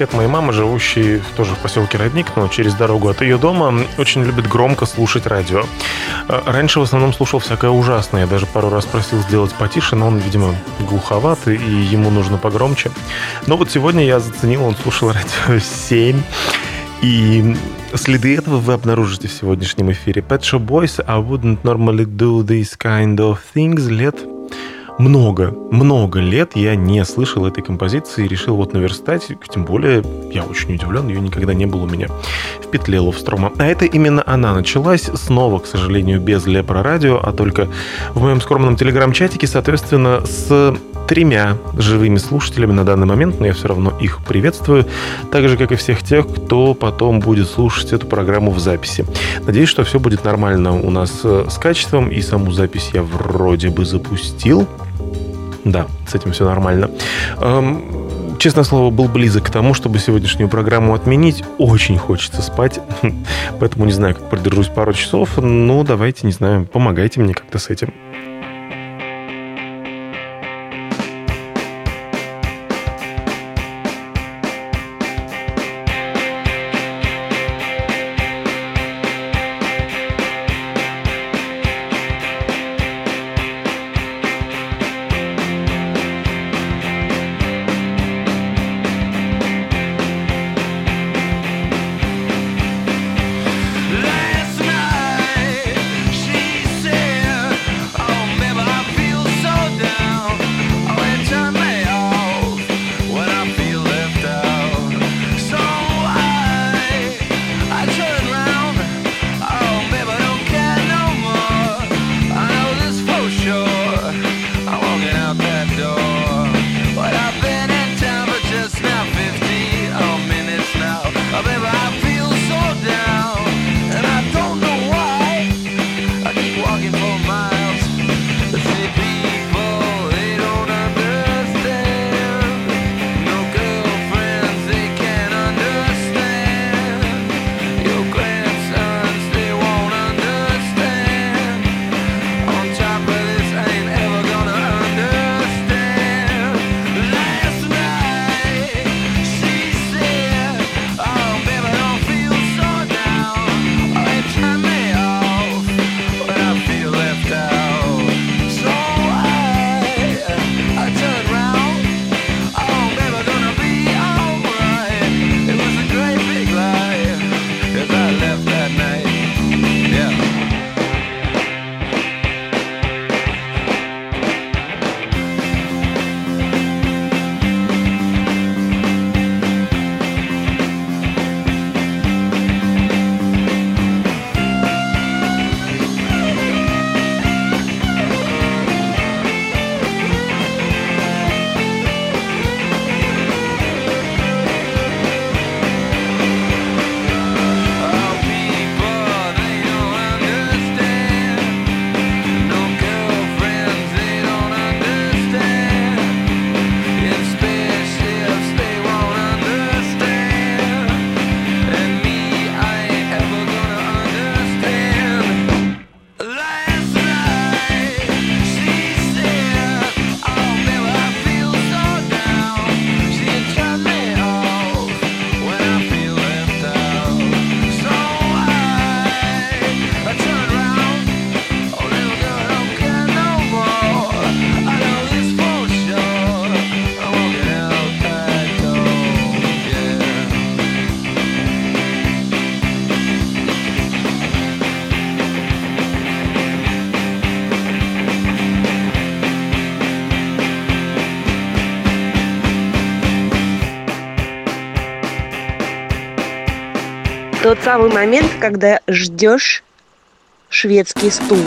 сосед моей мамы, живущий тоже в поселке Родник, но через дорогу от ее дома, очень любит громко слушать радио. Э, раньше в основном слушал всякое ужасное. Я даже пару раз просил сделать потише, но он, видимо, глуховат, и ему нужно погромче. Но вот сегодня я заценил, он слушал радио 7. И следы этого вы обнаружите в сегодняшнем эфире. Pet Shop Boys, I wouldn't normally do these kind of things лет много, много лет я не слышал этой композиции решил вот наверстать. Тем более, я очень удивлен, ее никогда не было у меня в петле Ловстрома. А это именно она началась снова, к сожалению, без Лепро радио, а только в моем скромном телеграм-чатике, соответственно, с тремя живыми слушателями на данный момент, но я все равно их приветствую, так же, как и всех тех, кто потом будет слушать эту программу в записи. Надеюсь, что все будет нормально у нас э, с качеством, и саму запись я вроде бы запустил. Да, с этим все нормально. Эм, честно слово, был близок к тому, чтобы сегодняшнюю программу отменить. Очень хочется спать, поэтому не знаю, как продержусь пару часов. Ну, давайте, не знаю, помогайте мне как-то с этим. Тот самый момент, когда ждешь шведский стул.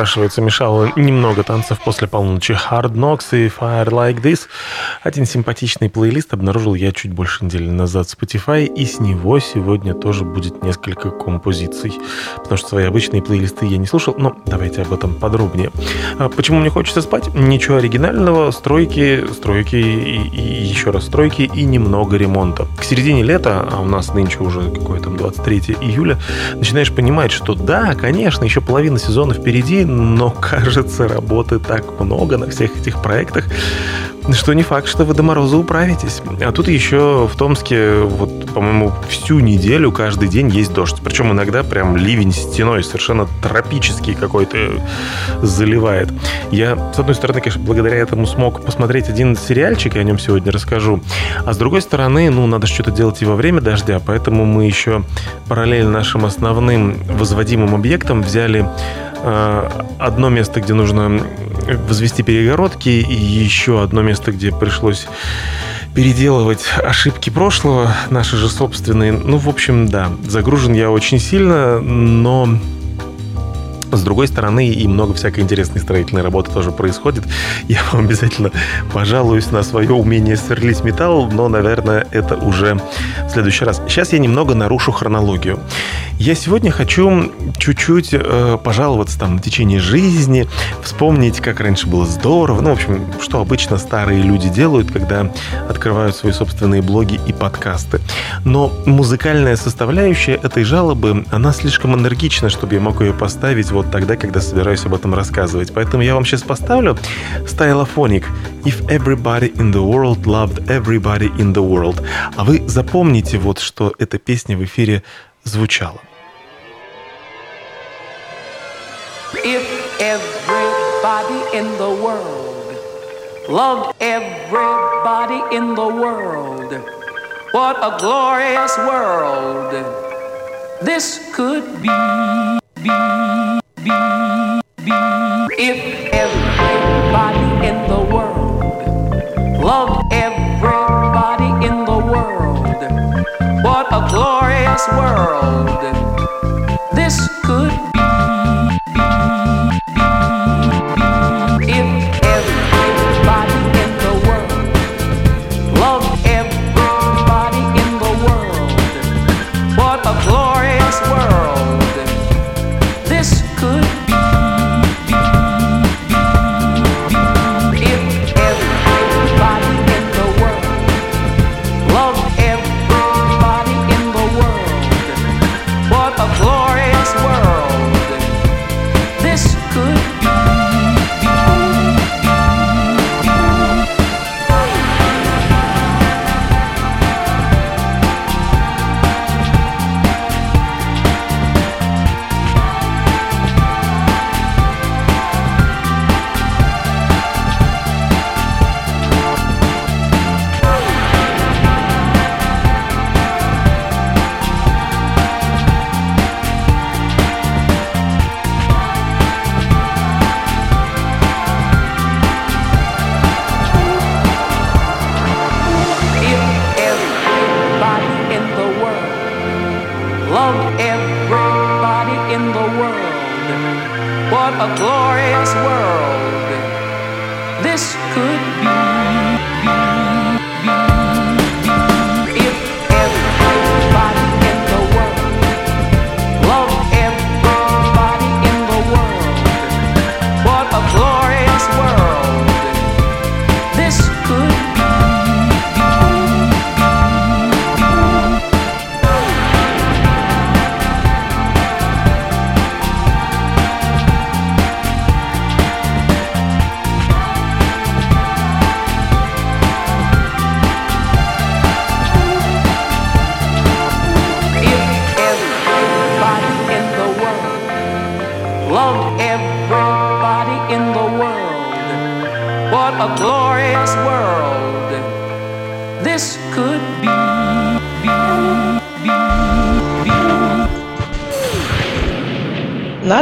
Спрашивается, мешало немного танцев после полночи. Hard Knocks и Fire Like This. Один симпатичный плейлист обнаружил я чуть больше недели назад в Spotify, и с него сегодня тоже будет несколько композиций. Потому что свои обычные плейлисты я не слушал, но давайте об этом подробнее. А почему мне хочется спать? Ничего оригинального, стройки, стройки и, и еще раз стройки и немного ремонта. К середине лета, а у нас нынче уже какое там 23 июля, начинаешь понимать, что да, конечно, еще половина сезона впереди, но, кажется, работы так много на всех этих проектах, что не факт, что вы до мороза управитесь. А тут еще в Томске, вот, по-моему, всю неделю каждый день есть дождь. Причем иногда прям ливень стеной, совершенно тропический какой-то заливает. Я, с одной стороны, конечно, благодаря этому смог посмотреть один сериальчик, я о нем сегодня расскажу. А с другой стороны, ну, надо что-то делать и во время дождя, поэтому мы еще параллельно нашим основным возводимым объектам взяли одно место, где нужно возвести перегородки, и еще одно место, где пришлось переделывать ошибки прошлого, наши же собственные. Ну, в общем, да, загружен я очень сильно, но с другой стороны, и много всякой интересной строительной работы тоже происходит. Я вам обязательно пожалуюсь на свое умение сверлить металл, но, наверное, это уже в следующий раз. Сейчас я немного нарушу хронологию. Я сегодня хочу чуть-чуть э, пожаловаться там на течение жизни, вспомнить, как раньше было здорово. Ну, в общем, что обычно старые люди делают, когда открывают свои собственные блоги и подкасты. Но музыкальная составляющая этой жалобы, она слишком энергична, чтобы я мог ее поставить вот тогда, когда собираюсь об этом рассказывать. Поэтому я вам сейчас поставлю Stylophonic If Everybody in the World Loved Everybody in the World. А вы запомните вот, что эта песня в эфире звучала. If everybody in the world loved everybody in the world, what a glorious world this could be, be, be, be. If everybody in the world loved everybody in the world, what a glorious world this could be.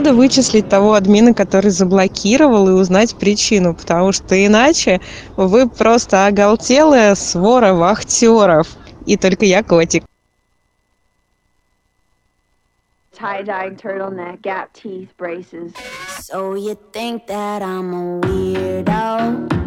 надо вычислить того админа, который заблокировал, и узнать причину, потому что иначе вы просто оголтелая свора вахтеров. И только я котик. tie-dye turtleneck, gap teeth, braces. So you think that I'm a weirdo?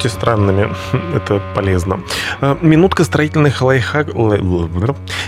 just странными, это полезно. Э, Минутка строительных лайфхак... лай-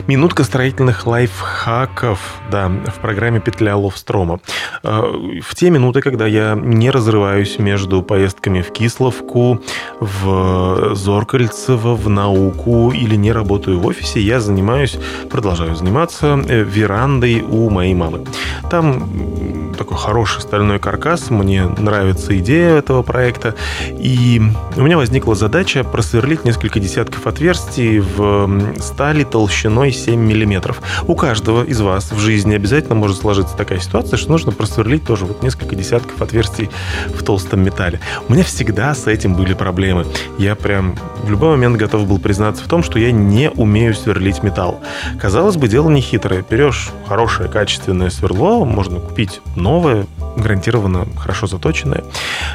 Минутка строительных лайфхаков, да, в программе «Петля Ловстрома». Э, В те минуты, когда я не разрываюсь между поездками в Кисловку, в Зоркальцево, в науку или не работаю в офисе, я занимаюсь, продолжаю заниматься э, верандой у моей мамы. Там такой хороший стальной каркас, мне нравится идея этого проекта, и у меня возникла задача просверлить несколько десятков отверстий в стали толщиной 7 миллиметров. У каждого из вас в жизни обязательно может сложиться такая ситуация, что нужно просверлить тоже вот несколько десятков отверстий в толстом металле. У меня всегда с этим были проблемы. Я прям в любой момент готов был признаться в том, что я не умею сверлить металл. Казалось бы, дело не хитрое. Берешь хорошее, качественное сверло, можно купить новое, гарантированно хорошо заточенное.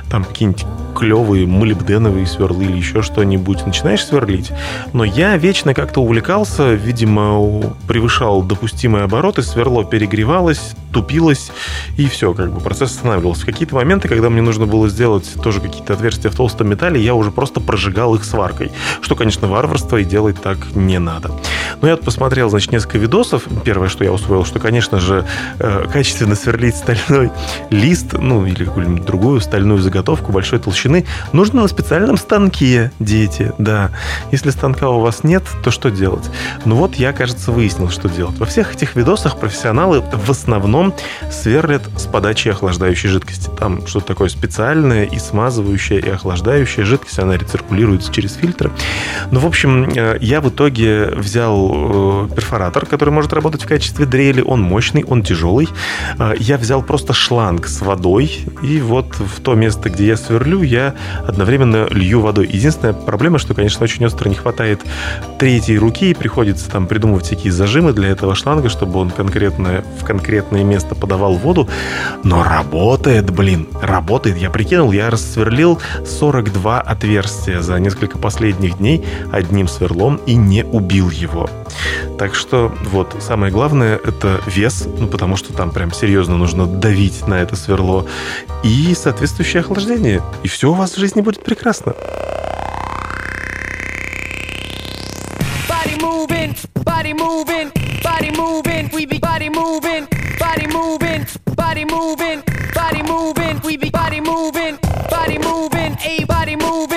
Там какие-нибудь клевые молибденовые сверлы или еще что-нибудь. Начинаешь сверлить. Но я вечно как-то увлекался, видимо, превышал допустимые обороты, сверло перегревалось, тупилось, и все, как бы процесс останавливался. В какие-то моменты, когда мне нужно было сделать тоже какие-то отверстия в толстом металле, я уже просто прожигал их сваркой. Что, конечно, варварство, и делать так не надо. Но я вот посмотрел, значит, несколько видосов. Первое, что я усвоил, что, конечно же, э, качественно сверлить стальной лист, ну, или какую-нибудь другую стальную заготовку большой толщины, нужно на специальном станке, дети, да. Если станка у вас нет, то что делать? Ну вот я, кажется, выяснил, что делать. Во всех этих видосах профессионалы в основном сверлят с подачей охлаждающей жидкости. Там что-то такое специальное и смазывающая, и охлаждающая жидкость, она рециркулируется через фильтры. Ну, в общем, э, я в итоге взял э, перфоратор, который может работать в качестве дрели. Он мощный, он тяжелый. Э, Я взял просто шланг с водой, и вот в то место, где я сверлю, я одновременно лью водой. Единственная проблема, что, конечно, очень остро не хватает третьей руки, и приходится там придумывать всякие зажимы для этого шланга, чтобы он конкретно в конкретное место подавал воду. Но работает, блин, работает. Я прикинул, я рассверлил 42 отверстия за несколько последних дней одним сверлом и не убил его. Так что вот, самое главное это вес, ну потому что там прям серьезно нужно давить на это сверло и соответствующее охлаждение. И все у вас в жизни будет прекрасно. Body moving, body moving, a body moving,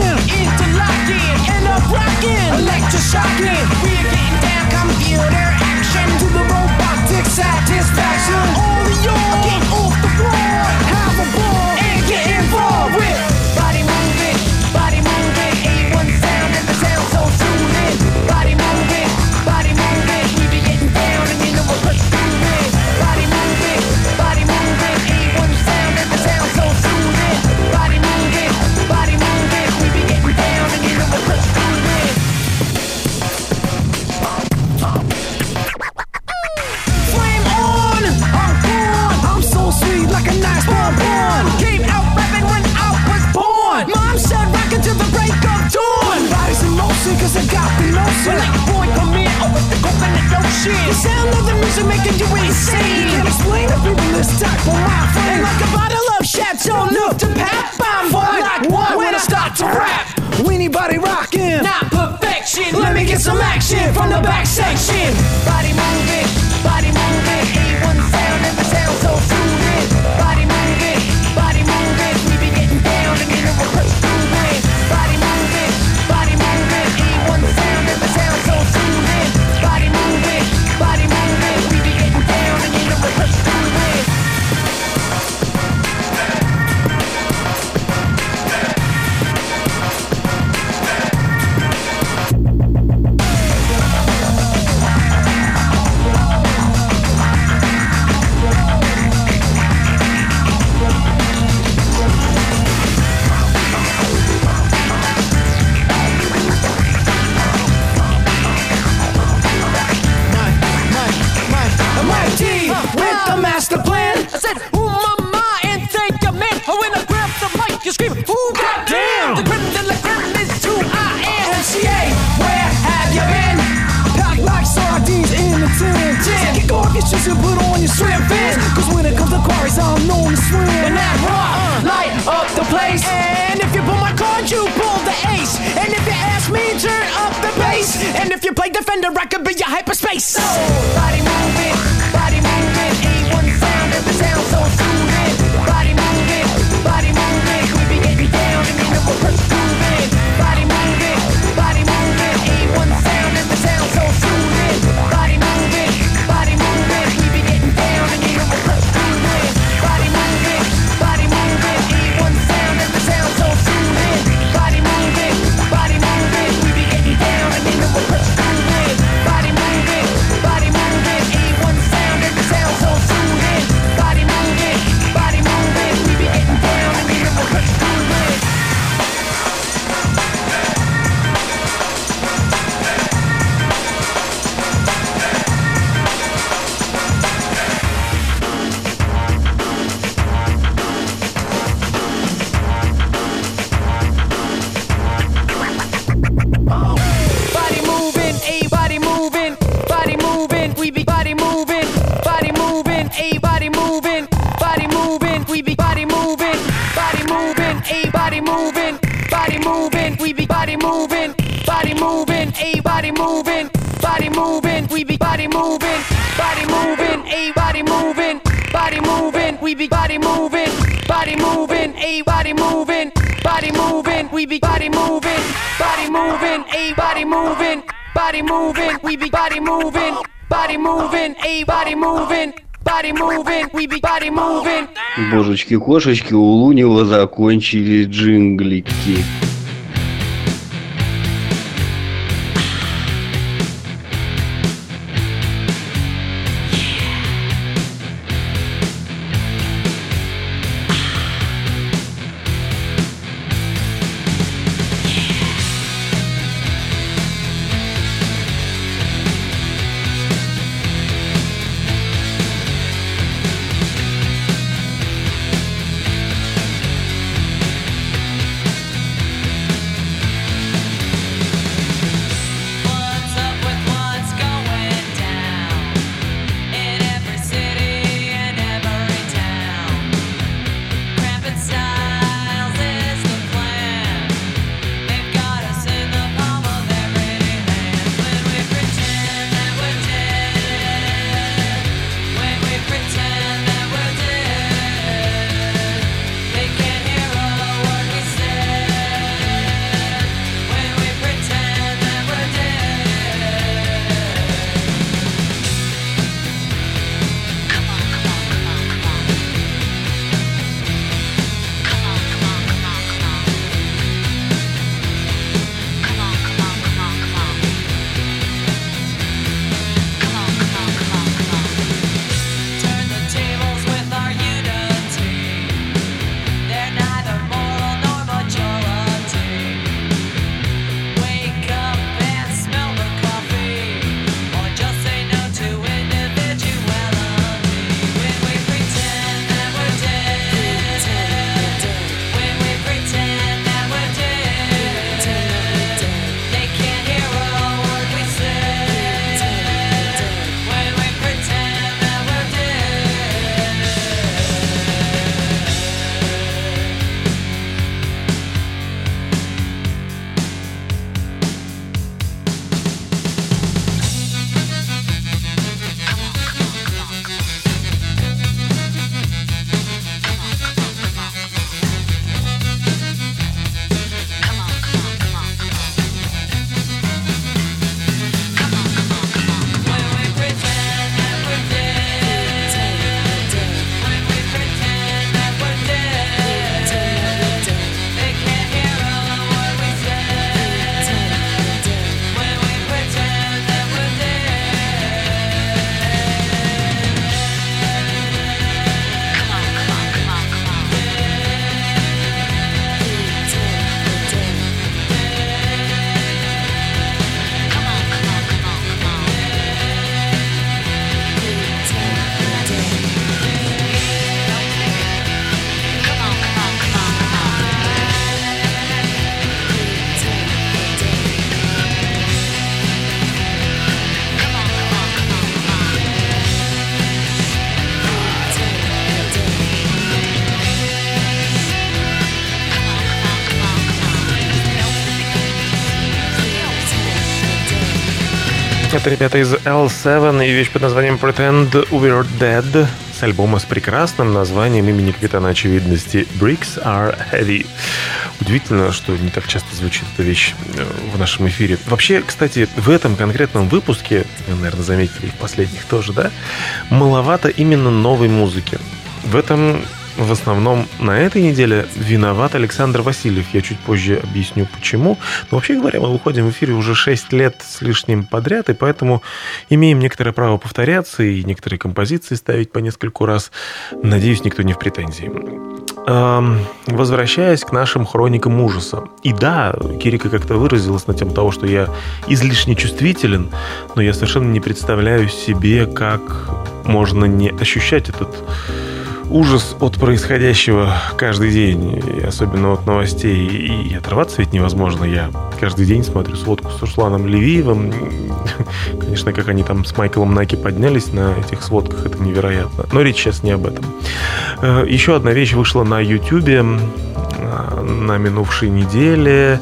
locking, interlocking, and up rocking, electroshocking. We're getting down, computer action to the robotic side. When that boy come in, oh, the coconut shit. The sound of the music making you insane. You can't explain to people this type of my friend. And like a bottle of Chateau Neuf to Pap, I'm like one when I start to rap. Weenie body rockin', not perfection. Let me get some action from the back section. Body moving. Божечки-кошечки, у Лунева закончили джинглики. Это ребята из L7 и вещь под названием Pretend We're Dead с альбома с прекрасным названием имени Капитана Очевидности Bricks Are Heavy. Удивительно, что не так часто звучит эта вещь э, в нашем эфире. Вообще, кстати, в этом конкретном выпуске, вы, наверное, заметили, и в последних тоже, да, маловато именно новой музыки. В этом в основном на этой неделе виноват Александр Васильев. Я чуть позже объясню, почему. Но вообще говоря, мы выходим в эфире уже 6 лет с лишним подряд, и поэтому имеем некоторое право повторяться и некоторые композиции ставить по нескольку раз. Надеюсь, никто не в претензии. Эм, возвращаясь к нашим хроникам ужаса. И да, Кирика как-то выразилась на тему того, что я излишне чувствителен, но я совершенно не представляю себе, как можно не ощущать этот ужас от происходящего каждый день, и особенно от новостей, и оторваться ведь невозможно. Я каждый день смотрю сводку с Русланом Левиевым. Конечно, как они там с Майклом Наки поднялись на этих сводках, это невероятно. Но речь сейчас не об этом. Э, еще одна вещь вышла на YouTube э, на минувшей неделе.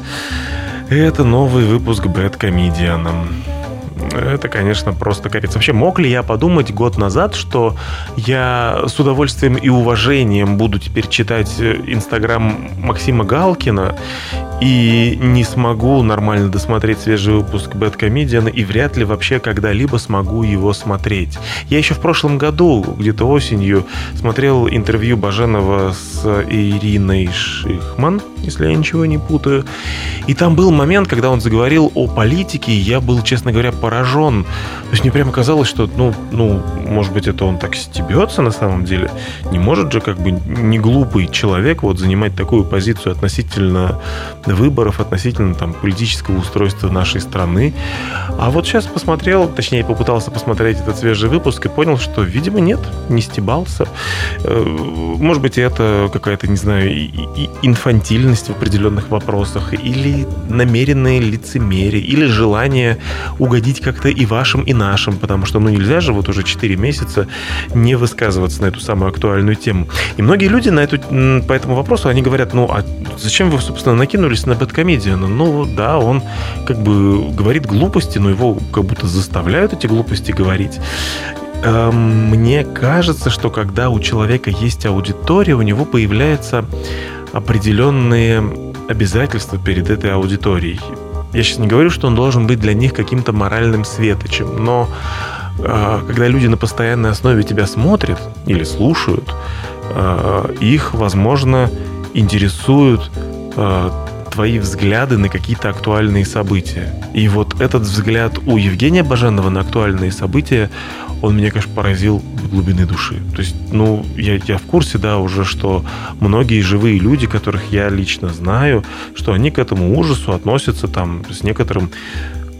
Это новый выпуск Бэт Комедианом. Это, конечно, просто корец. Вообще, мог ли я подумать год назад, что я с удовольствием и уважением буду теперь читать э, Инстаграм Максима Галкина и не смогу нормально досмотреть свежий выпуск Comedian и вряд ли вообще когда-либо смогу его смотреть. Я еще в прошлом году, где-то осенью, смотрел интервью Баженова с Ириной Шихман, если я ничего не путаю. И там был момент, когда он заговорил о политике, и я был, честно говоря, поражен. То есть мне прямо казалось, что, ну, ну, может быть, это он так стебется на самом деле. Не может же как бы не глупый человек вот занимать такую позицию относительно выборов, относительно там политического устройства нашей страны. А вот сейчас посмотрел, точнее, попытался посмотреть этот свежий выпуск и понял, что, видимо, нет, не стебался. Э, может быть, это какая-то, не знаю, инфантильность в определенных вопросах, или намеренное лицемерие, или желание угодить как-то и вашим, и нашим, потому что, ну, нельзя же вот уже 4 месяца не высказываться на эту самую актуальную тему. И многие люди на эту, по этому вопросу, они говорят, ну, а зачем вы, собственно, накинулись на Бэткомедиана? Ну, да, он как бы говорит глупости, но его как будто заставляют эти глупости говорить. Эм, мне кажется, что когда у человека есть аудитория, у него появляются определенные обязательства перед этой аудиторией. Я сейчас не говорю, что он должен быть для них каким-то моральным светочем, но э, когда люди на постоянной основе тебя смотрят или слушают, э, их, возможно, интересуют э, твои взгляды на какие-то актуальные события. И вот этот взгляд у Евгения Баженова на актуальные события, он меня, конечно, поразил в глубины души. То есть, ну, я, я в курсе, да, уже, что многие живые люди, которых я лично знаю, что они к этому ужасу относятся там с некоторым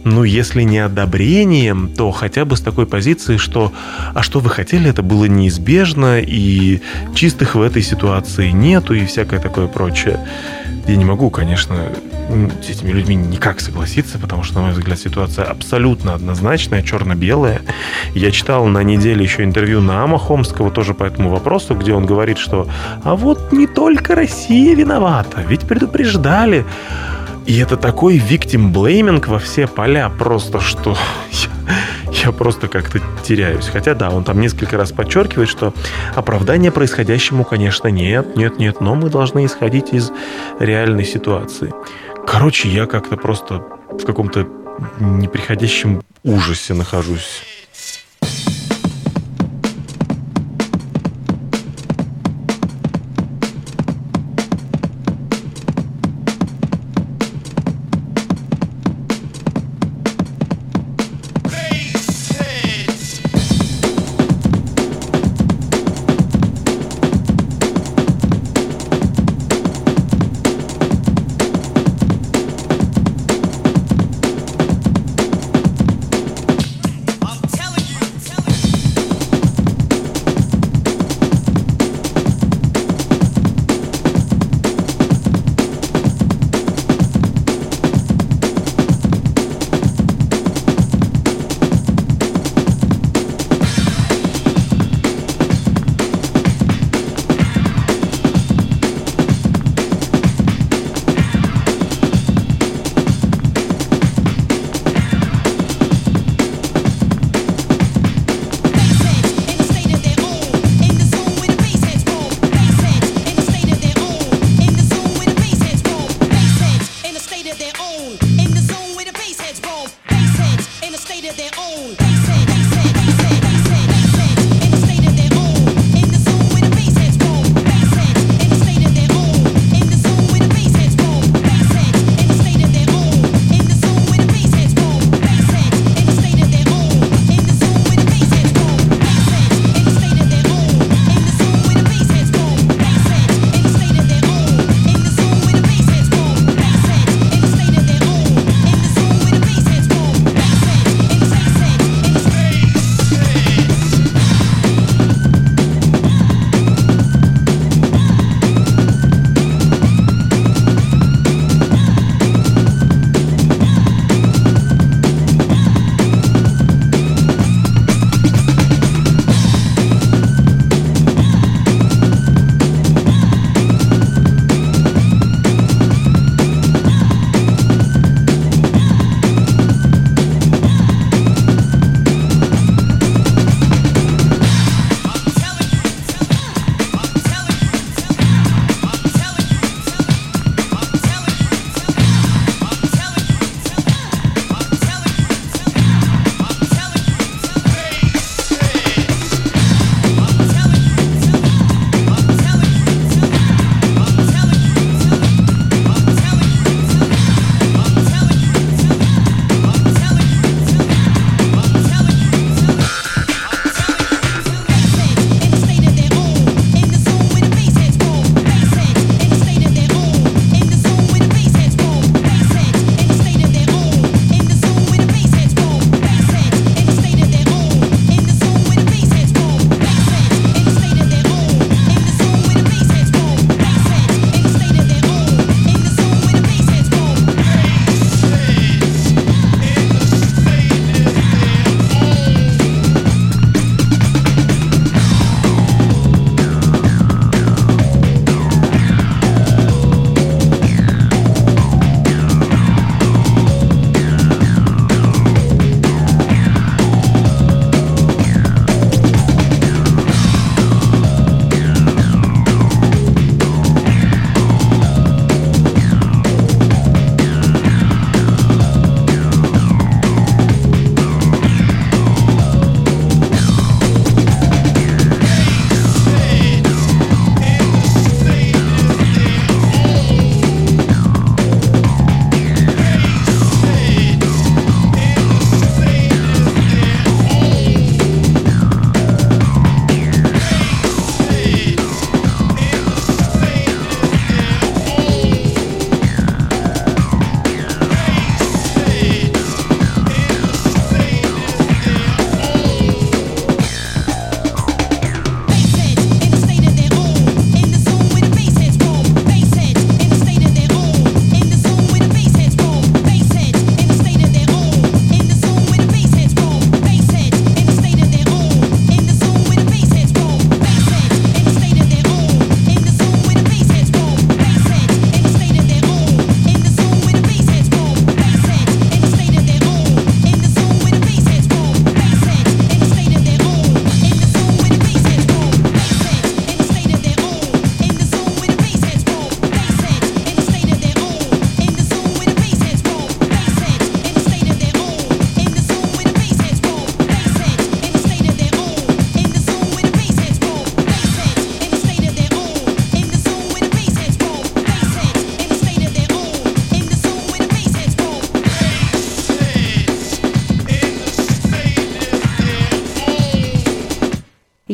ну, если не одобрением, то хотя бы с такой позиции, что «а что вы хотели, это было неизбежно, и чистых в этой ситуации нету, и всякое такое прочее». Я не могу, конечно, с этими людьми никак согласиться, потому что, на мой взгляд, ситуация абсолютно однозначная, черно-белая. Я читал на неделе еще интервью на Хомского тоже по этому вопросу, где он говорит, что «а вот не только Россия виновата, ведь предупреждали». И это такой victim blaming во все поля, просто что я, я просто как-то теряюсь. Хотя да, он там несколько раз подчеркивает, что оправдания происходящему, конечно, нет, нет, нет, но мы должны исходить из реальной ситуации. Короче, я как-то просто в каком-то неприходящем ужасе нахожусь.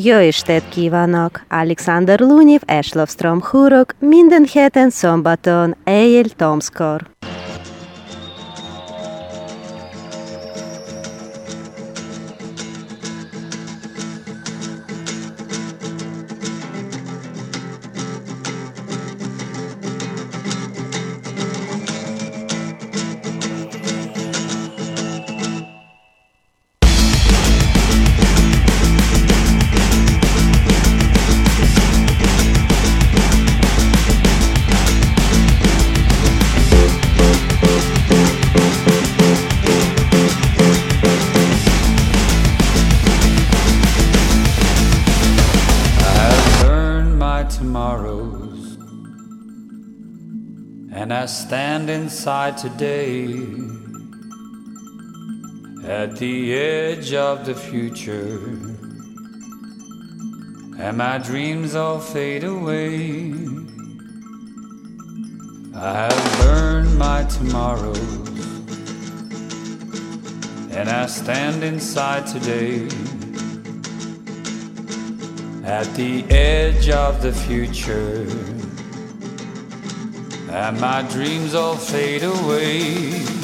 Jó estét kívánok! Alexander Luniev, Eslov Stromhurok, minden héten szombaton, éjjel Tomskor. Inside today at the edge of the future, and my dreams all fade away. I have burned my tomorrows, and I stand inside today at the edge of the future, and my dreams all fade away.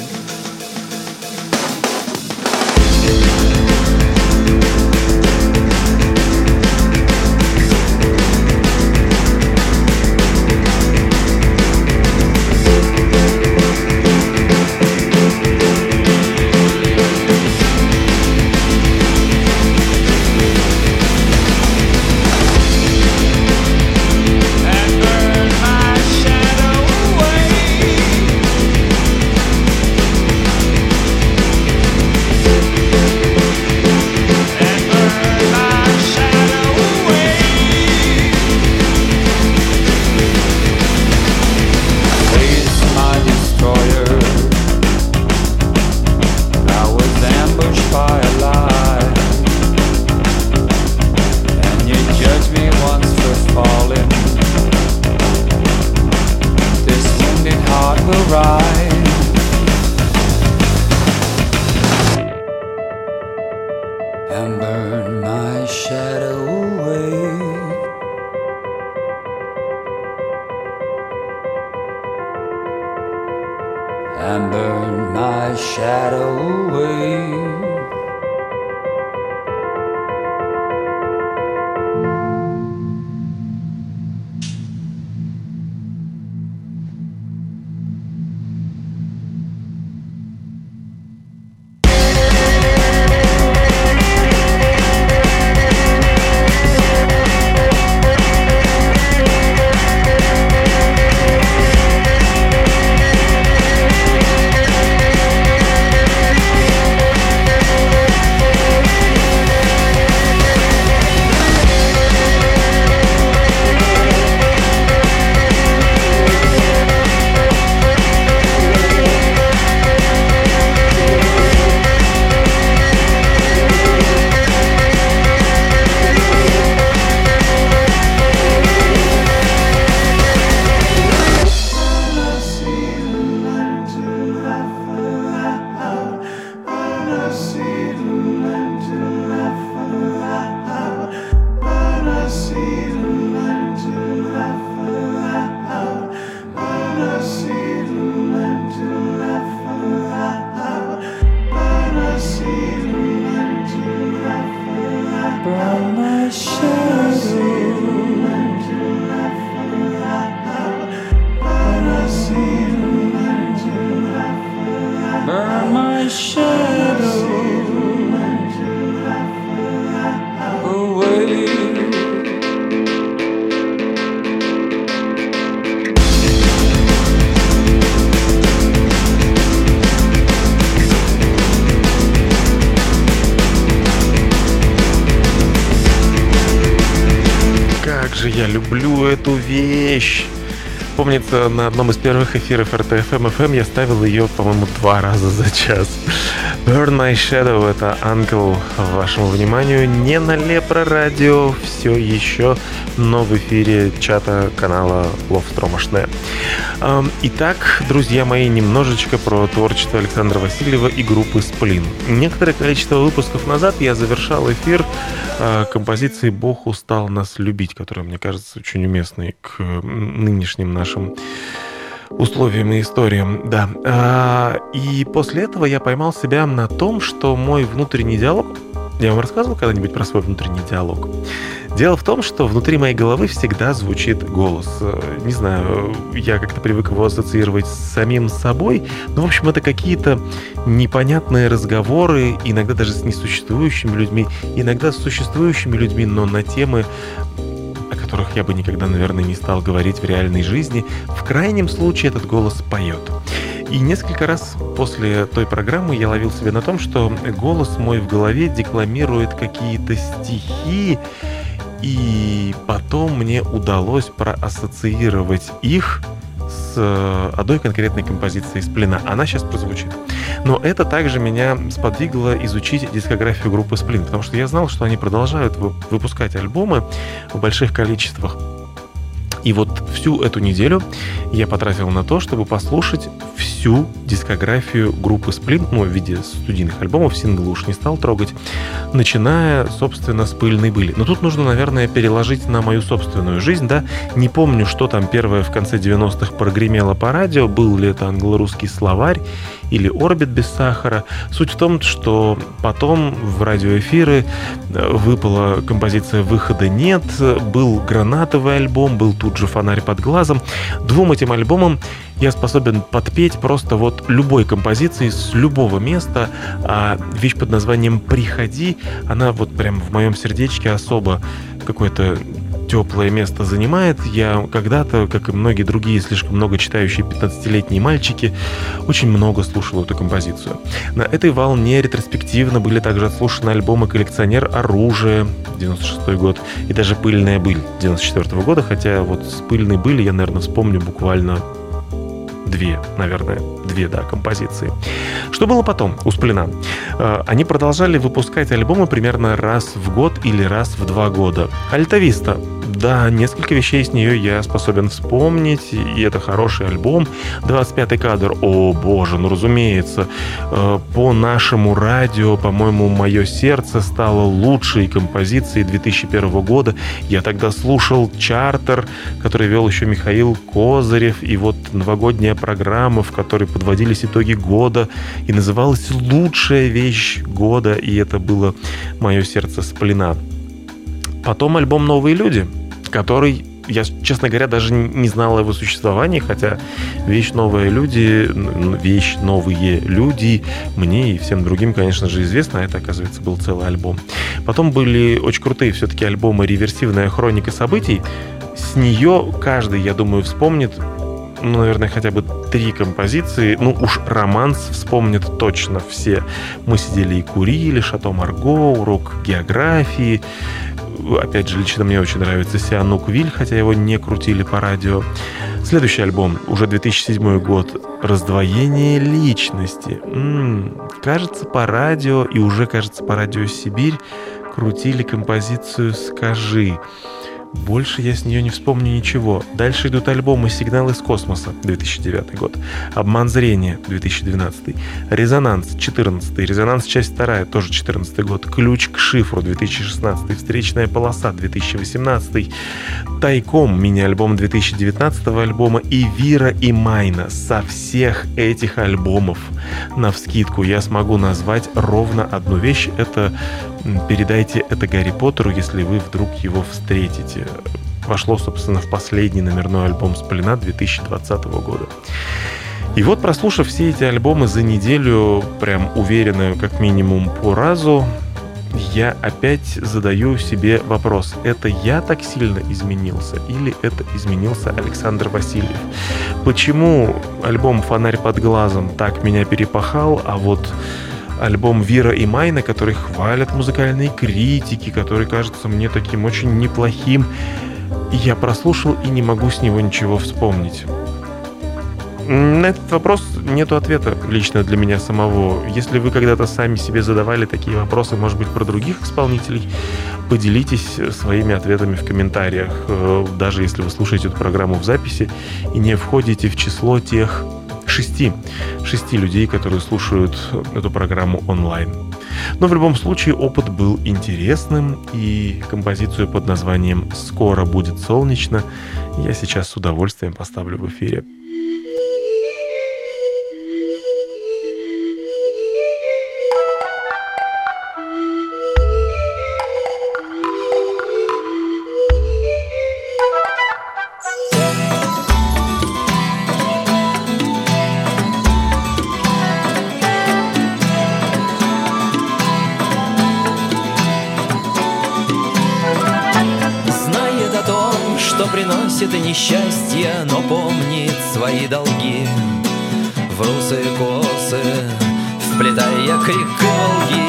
На одном из первых эфиров RTFM FM я ставил ее, по-моему, два раза за час. Burn My Shadow — это Uncle вашему вниманию. Не на Лепро радио, все еще, но в эфире чата канала Love Стромашне. Итак, друзья мои, немножечко про творчество Александра Васильева и группы Сплин. Некоторое количество выпусков назад я завершал эфир а, композицией «Бог устал нас любить», которая, мне кажется, очень уместной к нынешним нашим условиям и историям, да. А, и после этого я поймал себя на том, что мой внутренний диалог... Я вам рассказывал когда-нибудь про свой внутренний диалог? Дело в том, что внутри моей головы всегда звучит голос. Не знаю, я как-то привык его ассоциировать с самим собой, но, в общем, это какие-то непонятные разговоры, иногда даже с несуществующими людьми, иногда с существующими людьми, но на темы, о которых я бы никогда, наверное, не стал говорить в реальной жизни. В крайнем случае этот голос поет. И несколько раз после той программы я ловил себя на том, что голос мой в голове декламирует какие-то стихи, и потом мне удалось проассоциировать их с э, одной конкретной композицией из Сплина. Она сейчас прозвучит. Но это также меня сподвигло изучить дискографию группы Сплин, потому что я знал, что они продолжают выпускать альбомы в больших количествах. И вот всю эту неделю я потратил на то, чтобы послушать всю дискографию группы Splint, ну, в виде студийных альбомов, синглы уж не стал трогать, начиная, собственно, с «Пыльной были». Но тут нужно, наверное, переложить на мою собственную жизнь, да. Не помню, что там первое в конце 90-х прогремело по радио, был ли это англо-русский словарь или «Орбит без сахара». Суть в том, что потом в радиоэфиры э, выпала композиция «Выхода нет», был гранатовый альбом, был тут же «Фонарь под глазом». Двум этим альбомам я способен подпеть просто вот любой композиции с любого места. А вещь под названием «Приходи», она вот прям в моем сердечке особо какое-то теплое место занимает. Я когда-то, как и многие другие слишком много читающие 15-летние мальчики, очень много слушал эту композицию. На этой волне ретроспективно были также отслушаны альбомы «Коллекционер оружия» 96 год и даже «Пыльная быль» 94 года, хотя вот с «Пыльной были» я, наверное, вспомню буквально две, наверное, две, да, композиции. Что было потом у Сплина? Э, они продолжали выпускать альбомы примерно раз в год или раз в два года. Альтависта да, несколько вещей с нее я способен вспомнить, и это хороший альбом. 25-й кадр, о боже, ну разумеется, э, по нашему радио, по-моему, «Мое сердце» стало лучшей композицией 2001 года. Я тогда слушал «Чартер», который вел еще Михаил Козырев, и вот новогодняя программа, в которой подводились итоги года, и называлась «Лучшая вещь года», и это было «Мое сердце сплена». Потом альбом «Новые люди», который я, честно говоря, даже не знал его существовании, хотя вещь новые люди, вещь новые люди мне и всем другим, конечно же, известно, это, оказывается, был целый альбом. Потом были очень крутые все-таки альбомы «Реверсивная хроника событий». С нее каждый, я думаю, вспомнит ну, наверное, хотя бы три композиции. Ну, уж романс вспомнят точно все. Мы сидели и курили, Шато Марго, урок географии, Опять же, лично мне очень нравится Сианук Виль, хотя его не крутили по радио. Следующий альбом, уже 2007 год, «Раздвоение личности». М-м, кажется, по радио, и уже, кажется, по радио «Сибирь» крутили композицию «Скажи». Больше я с нее не вспомню ничего. Дальше идут альбомы «Сигнал из космоса» 2009 год, «Обман зрения» 2012, «Резонанс» 14, «Резонанс. Часть 2» тоже 14 год, «Ключ к шифру» 2016, «Встречная полоса» 2018, «Тайком» мини-альбом 2019 альбома и «Вира и Майна». Со всех этих альбомов на вскидку я смогу назвать ровно одну вещь. Это передайте это Гарри Поттеру, если вы вдруг его встретите. Вошло, собственно, в последний номерной альбом Сплина 2020 года. И вот, прослушав все эти альбомы за неделю, прям уверенно, как минимум по разу, я опять задаю себе вопрос, это я так сильно изменился или это изменился Александр Васильев? Почему альбом «Фонарь под глазом» так меня перепахал, а вот альбом Вира и Майна, который хвалят музыкальные критики, который кажется мне таким очень неплохим. Я прослушал и не могу с него ничего вспомнить. На этот вопрос нет ответа лично для меня самого. Если вы когда-то сами себе задавали такие вопросы, может быть, про других исполнителей, поделитесь своими ответами в комментариях, э, даже если вы слушаете эту программу в записи и не входите в число тех шести, шести людей, которые слушают эту программу онлайн. Но в любом случае опыт был интересным, и композицию под названием «Скоро будет солнечно» я сейчас с удовольствием поставлю в эфире. Несчастье, но помнит свои долги. В русые косы, вплетая крик волги.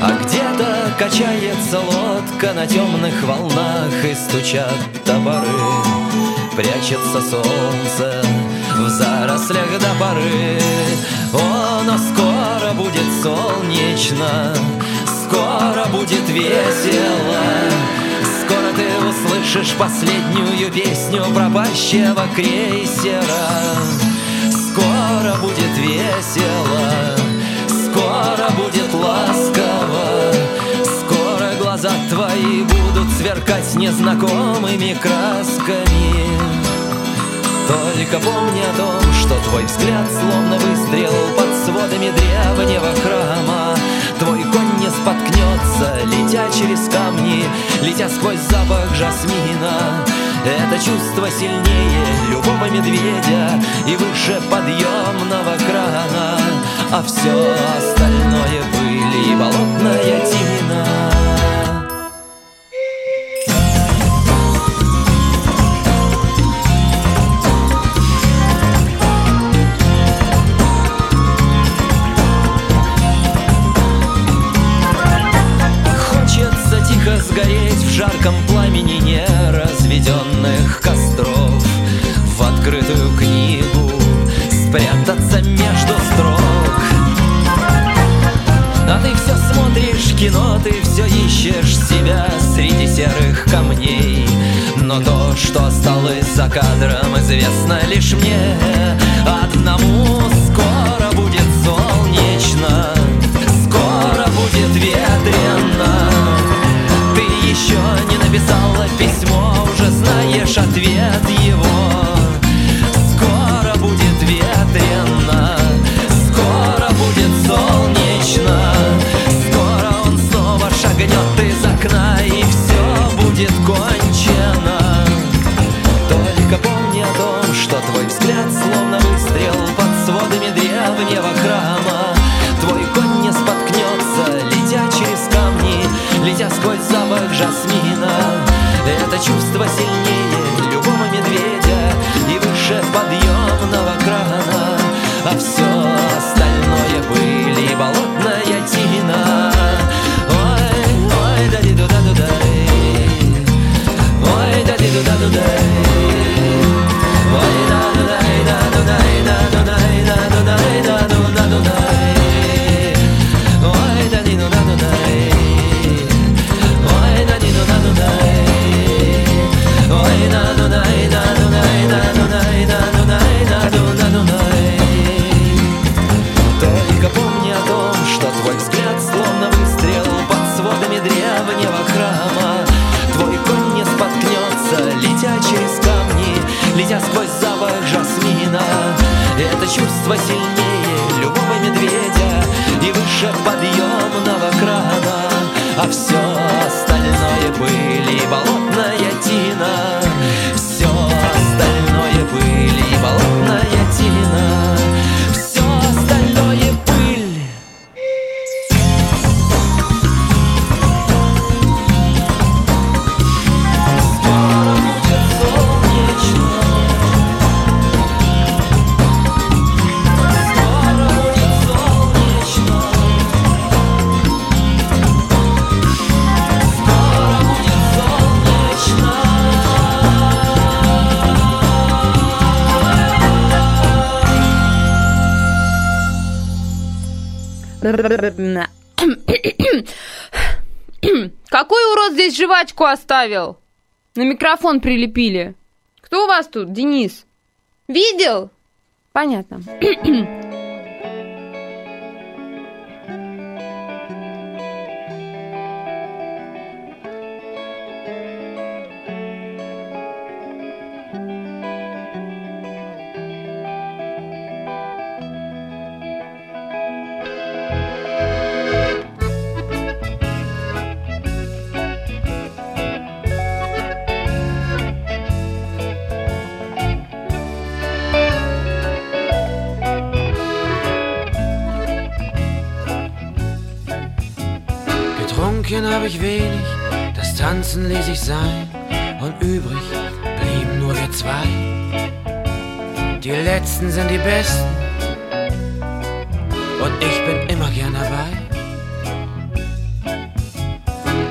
А где-то качается лодка на темных волнах и стучат топоры. Прячется солнце в зарослях до поры. О, но скоро будет солнечно, скоро будет весело. Услышишь последнюю песню пропащего крейсера. Скоро будет весело, скоро будет ласково. Скоро глаза твои будут сверкать незнакомыми красками. Только помни о том, что твой взгляд словно выстрел под сводами древнего храма. Споткнется, летя через камни, летя сквозь запах жасмина. Это чувство сильнее любого медведя и выше подъемного крана, а все остальное пыль и болотная тина. Жарком пламени неразведенных костров. В открытую книгу спрятаться между строк. А ты все смотришь кино, ты все ищешь себя среди серых камней. Но то, что осталось за кадром, известно лишь мне Одному чувство сильнее чувство сильнее любого медведя и выше подъемного крана. А все остальное пыль и Какой урод здесь жвачку оставил? На микрофон прилепили. Кто у вас тут, Денис? Видел? Понятно. Habe ich wenig, das Tanzen ließ ich sein und übrig blieben nur wir zwei. Die letzten sind die besten und ich bin immer gern dabei.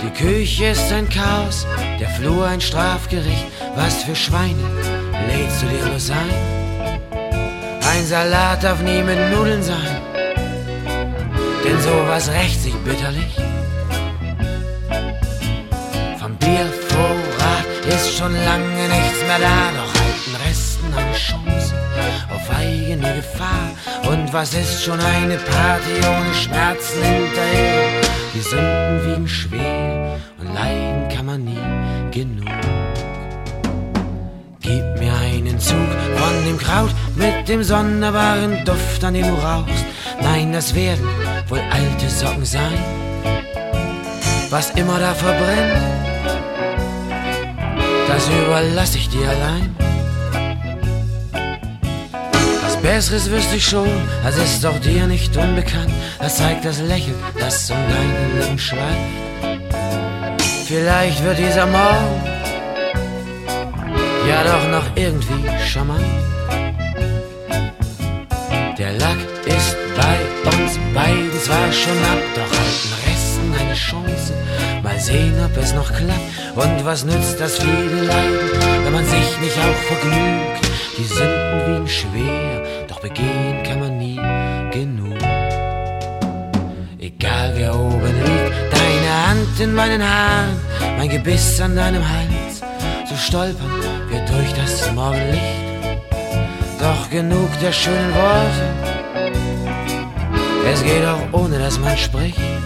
Die Küche ist ein Chaos, der Flur ein Strafgericht. Was für Schweine lädst du dir nur sein? Ein Salat darf nie mit Nudeln sein, denn sowas rächt sich bitterlich. Schon lange nichts mehr da, doch halten Resten eine Chance auf eigene Gefahr. Und was ist schon eine Party ohne Schmerzen hinterher? Die Sünden wiegen schwer und leiden kann man nie genug. Gib mir einen Zug von dem Kraut mit dem sonderbaren Duft, an dem du rauchst. Nein, das werden wohl alte Socken sein. Was immer da verbrennt, das überlasse ich dir allein. Was Besseres wüsste ich schon, das ist doch dir nicht unbekannt. Das zeigt das Lächeln, das um deine Lippen schleicht. Vielleicht wird dieser Morgen ja doch noch irgendwie charmant. Der Lack ist bei uns beiden zwar schon ab, doch halten sehen, ob es noch klappt. Und was nützt das viele Leiden, wenn man sich nicht auch vergnügt? Die Sünden wiegen schwer, doch begehen kann man nie genug. Egal wer oben liegt, deine Hand in meinen Haaren, mein Gebiss an deinem Hals, so stolpern wir durch das Morgenlicht. Doch genug der schönen Worte, es geht auch ohne dass man spricht.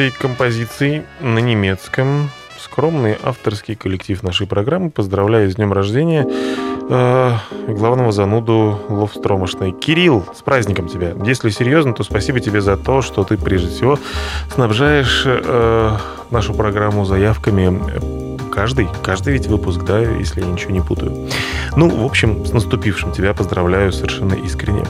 Этой композицией на немецком скромный авторский коллектив нашей программы поздравляю с днем рождения э, главного зануду Ловстромошной. Кирилл, с праздником тебя. Если серьезно, то спасибо тебе за то, что ты прежде всего снабжаешь э, нашу программу заявками каждый, каждый ведь выпуск, да, если я ничего не путаю. Ну, в общем, с наступившим тебя поздравляю совершенно искренне.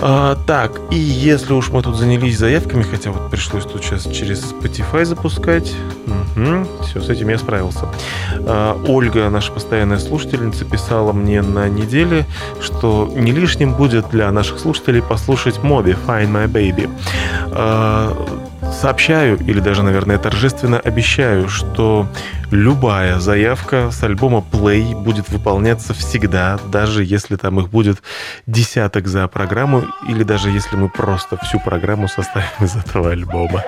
А, так, и если уж мы тут занялись заявками, хотя вот пришлось тут сейчас через Spotify запускать, угу, все, с этим я справился. А, Ольга, наша постоянная слушательница, писала мне на неделе, что не лишним будет для наших слушателей послушать Моби Find My Baby. А, сообщаю, или даже, наверное, торжественно обещаю, что любая заявка с альбома Play будет выполняться всегда, даже если там их будет десяток за программу, или даже если мы просто всю программу составим из этого альбома.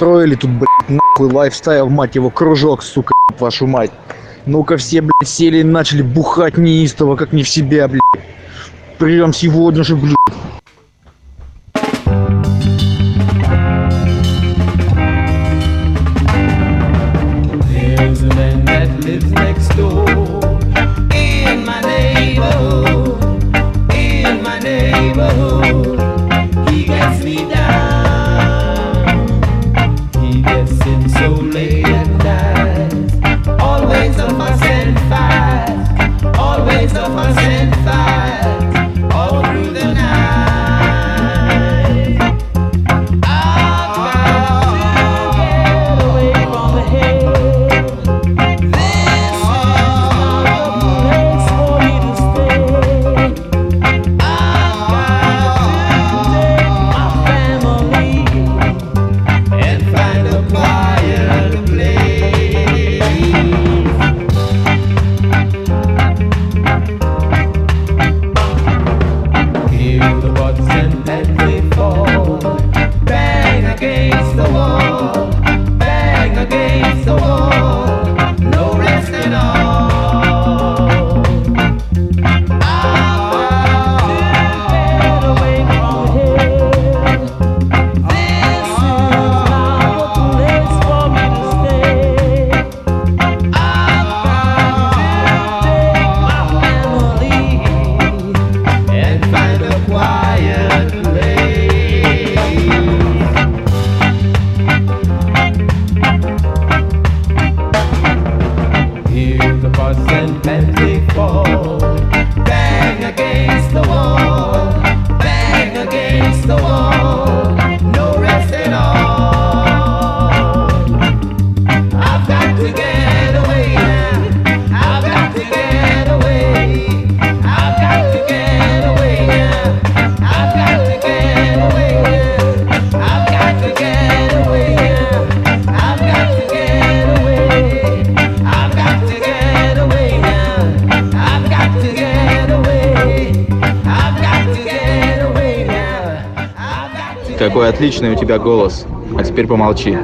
устроили тут, блядь, нахуй, лайфстайл, мать его, кружок, сука, блядь, вашу мать. Ну-ка все, блядь, сели и начали бухать неистово, как не в себя, блядь. Прям сегодня же, блядь, Отличный у тебя голос. А теперь помолчи.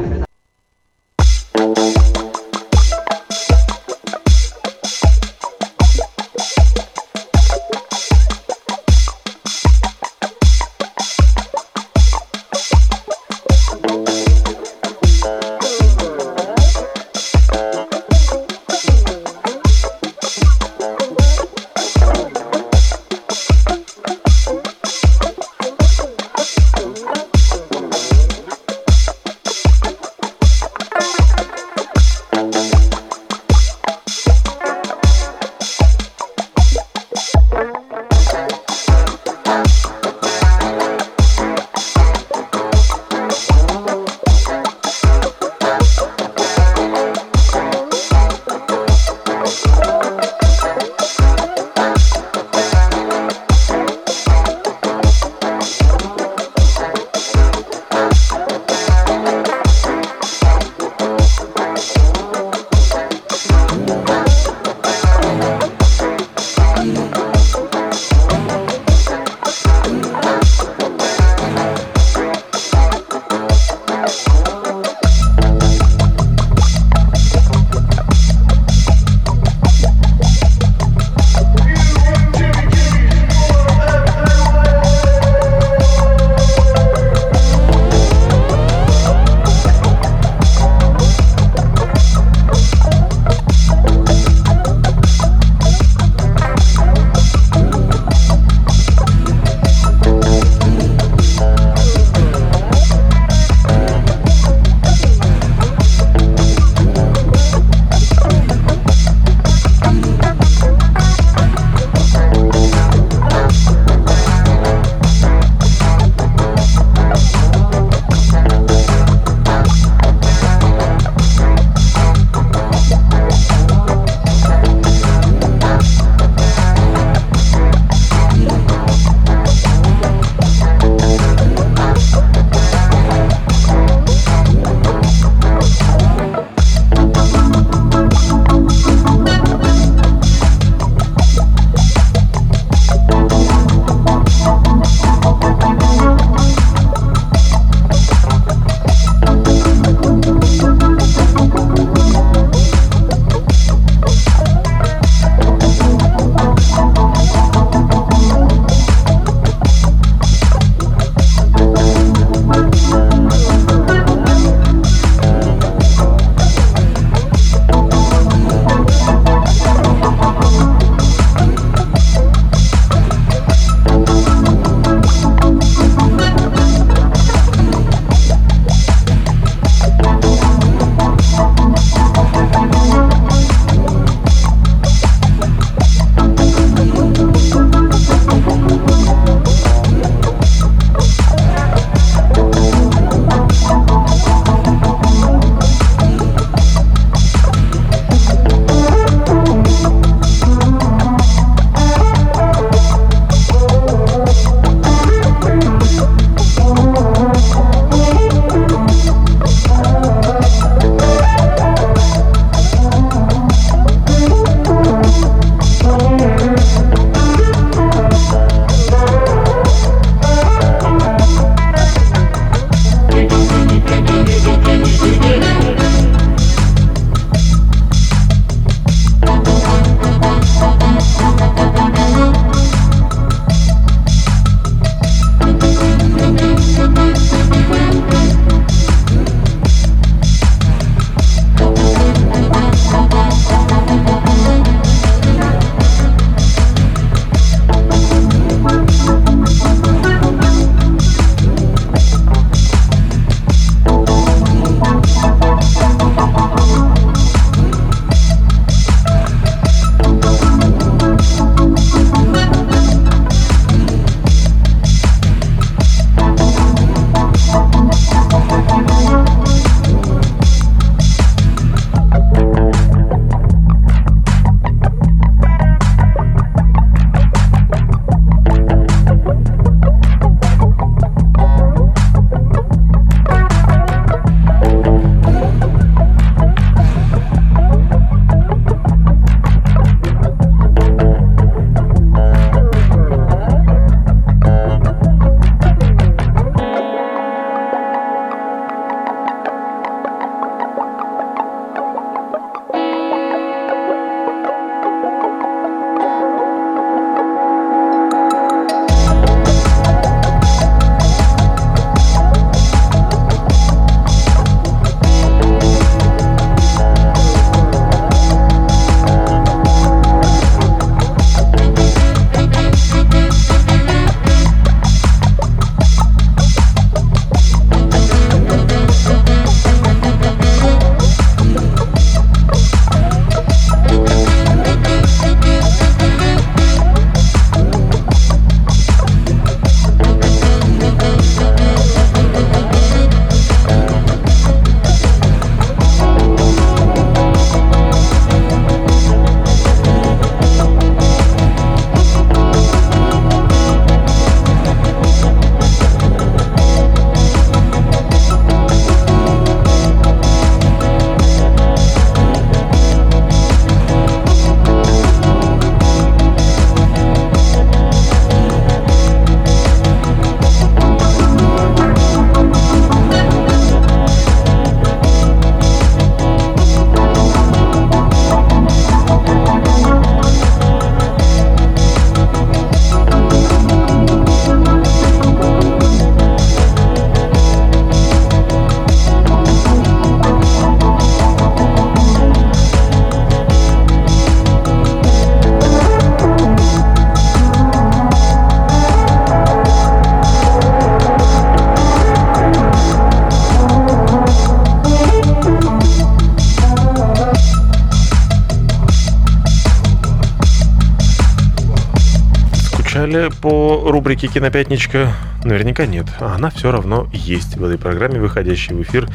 По рубрике «Кинопятничка»? Наверняка нет. А она все равно есть в этой программе, выходящей в эфир,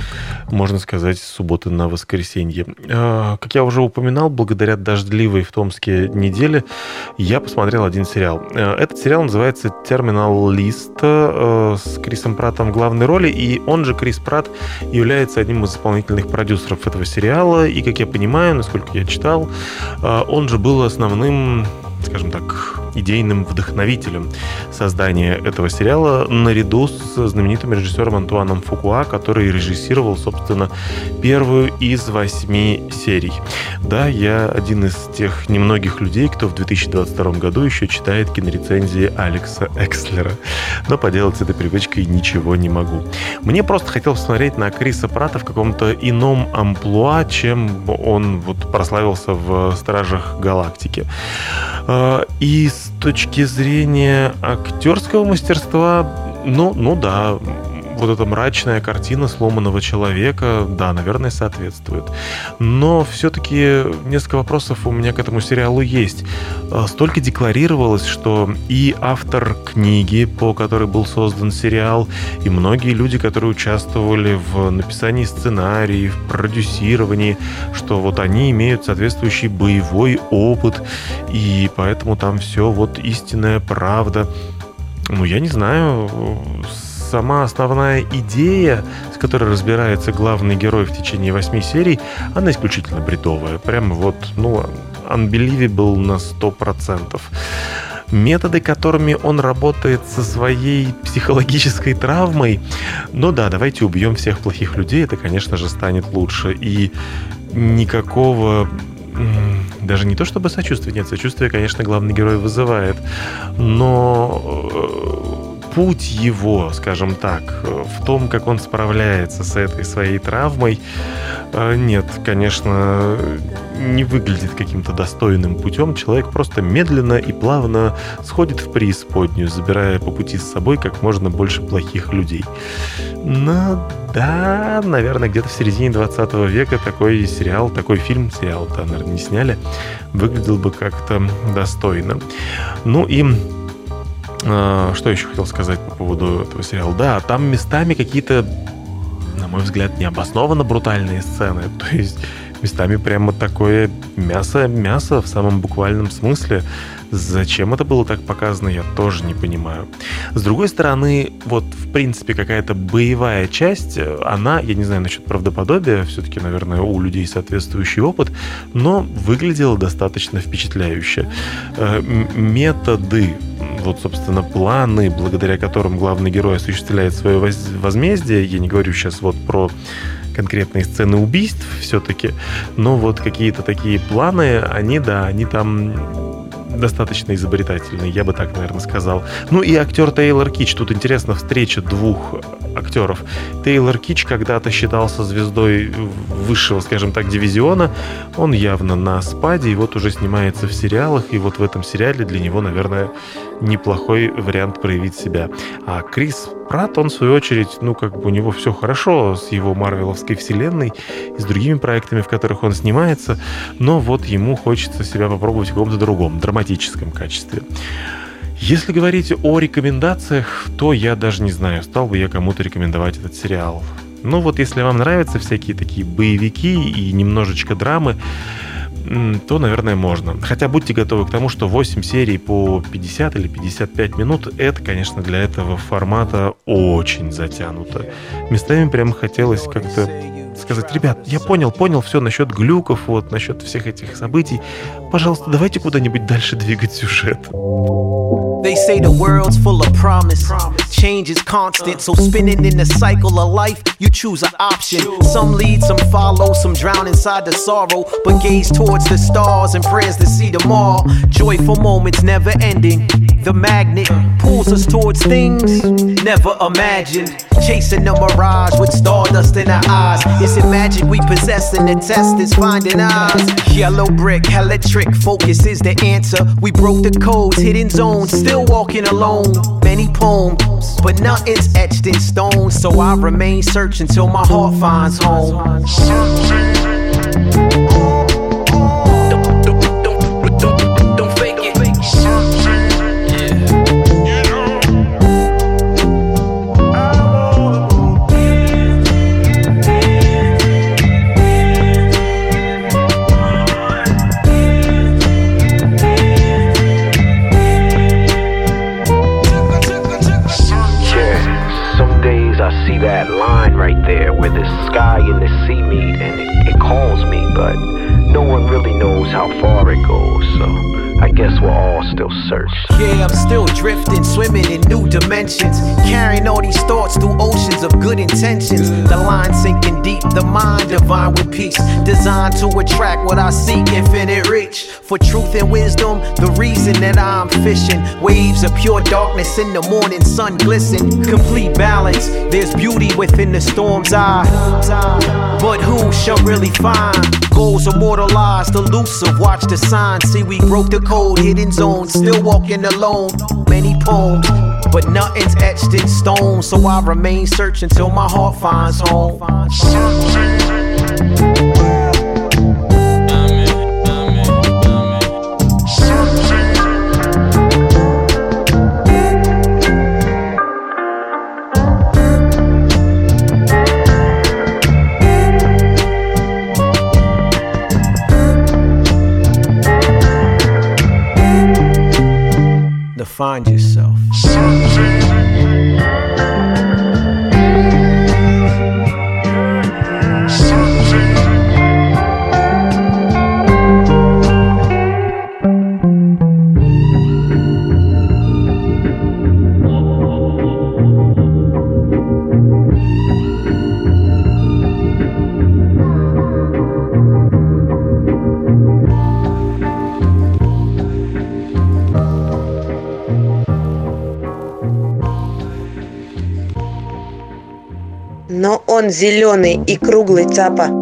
можно сказать, с субботы на воскресенье. А, Как я уже упоминал, благодаря дождливой в Томске неделе я посмотрел один сериал. А, Этот сериал называется «Терминал Лист» э, с Крисом Пратом в главной роли, и он же, Крис Пратт, является одним из исполнительных продюсеров этого сериала, и, как я понимаю, насколько я читал, а, он же был основным идейным вдохновителем создания этого сериала наряду с знаменитым режиссером Антуаном Фукуа, который режиссировал, собственно, первую из восьми серий. Да, я один из тех немногих людей, кто в 2022 году еще читает кинорецензии Алекса Экслера. Но поделать с этой привычкой ничего не могу. Мне просто хотелось посмотреть на Криса Прата в каком-то ином амплуа, чем он вот прославился в «Стражах Галактики». А, И с точки зрения актерского мастерства, ну, ну да, вот эта мрачная картина сломанного человека, да, наверное, соответствует. Но все-таки несколько вопросов у меня к этому сериалу есть. А, Столько декларировалось, что и автор книги, по которой был создан сериал, и многие люди, которые участвовали в написании сценариев, продюсировании, что вот они имеют соответствующий боевой опыт, и поэтому там все вот истинная правда. Ну, я не знаю, сама основная идея, с которой разбирается главный герой в течение восьми серий, она исключительно бредовая. Прямо вот, ну, unbelievable на 100%. Методы, которыми он работает со своей психологической травмой, ну да, давайте убьем всех плохих людей, это, конечно же, станет лучше. И никакого даже не то чтобы сочувствия, нет, сочувствие, конечно, главный герой вызывает, но э, путь его, скажем так, в том, как он справляется с этой своей травмой, э, нет, конечно, не выглядит каким-то достойным путем. Человек просто медленно и плавно сходит в преисподнюю, забирая по пути с собой как можно больше плохих людей. Но да, наверное, где-то в середине 20 века такой сериал, такой фильм, сериал-то, наверное, не сняли, выглядел бы как-то достойно. Ну и что еще хотел сказать по поводу этого сериала? Да, там местами какие-то, на мой взгляд, необоснованно брутальные сцены. То есть местами прямо такое мясо-мясо в самом буквальном смысле. Зачем это было так показано, я тоже не понимаю. С другой стороны, вот в принципе какая-то боевая часть, она, я не знаю насчет правдоподобия, все-таки, наверное, у людей соответствующий опыт, но выглядела достаточно впечатляюще. Э, Методы, вот, собственно, планы, благодаря которым главный герой осуществляет свое воз- возмездие, я не говорю сейчас вот про конкретные сцены убийств все-таки, но вот какие-то такие планы, они, да, они там достаточно изобретательный, я бы так, наверное, сказал. Ну и актер Тейлор Кич. Тут интересна встреча двух актеров. Тейлор Кич когда-то считался звездой высшего, скажем так, дивизиона. Он явно на спаде, и вот уже снимается в сериалах, и вот в этом сериале для него, наверное, неплохой вариант проявить себя. А Крис Пратт, он, в свою очередь, ну, как бы у него все хорошо с его марвеловской вселенной и с другими проектами, в которых он снимается, но вот ему хочется себя попробовать в каком-то другом, драматическом качестве. Если говорить о рекомендациях, то я даже не знаю, стал бы я кому-то рекомендовать этот сериал. Ну вот если вам нравятся всякие такие боевики и немножечко драмы, то, наверное, можно. Хотя будьте готовы к тому, что 8 серий по 50 или 55 минут, это, конечно, для этого формата очень затянуто. Местами прям хотелось как-то сказать, ребят, я понял, понял все насчет глюков, вот, насчет всех этих событий. Пожалуйста, давайте куда-нибудь дальше двигать сюжет. They say the world's full of promise. Change is constant, so spinning in the cycle of life, you choose an option. Some lead, some follow, some drown inside the sorrow, but gaze towards the stars and prayers to see them all. Joyful moments never ending. The magnet pulls us towards things never imagined. Chasing the mirage with stardust in our eyes. Is it magic we possess and the test is finding eyes? Yellow brick, electric focus is the answer. We broke the codes, hidden zones, still walking alone. Many poems, but nothing's etched in stone. So I remain searching till my heart finds home. Don't but I guess we'll all still search. Yeah, I'm still drifting, swimming in new dimensions. Carrying all these thoughts through oceans of good intentions. The line sinking deep, the mind divine with peace. Designed to attract what I seek, infinite reach. For truth and wisdom, the reason that I'm fishing. Waves of pure darkness in the morning, sun glisten. Complete balance, there's beauty within the storm's eye. But who shall really find? Goals immortalized, elusive, watch the signs. See, we broke the code, hidden zone, still walking alone. Many poems, but nothing's etched in stone. So I remain searching till my heart finds home. To find you. Зеленый и круглый цапа.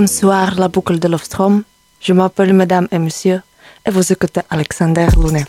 Bonsoir, la boucle de l'Ostrom. Je m'appelle Madame et Monsieur et vous écoutez Alexander Lounet.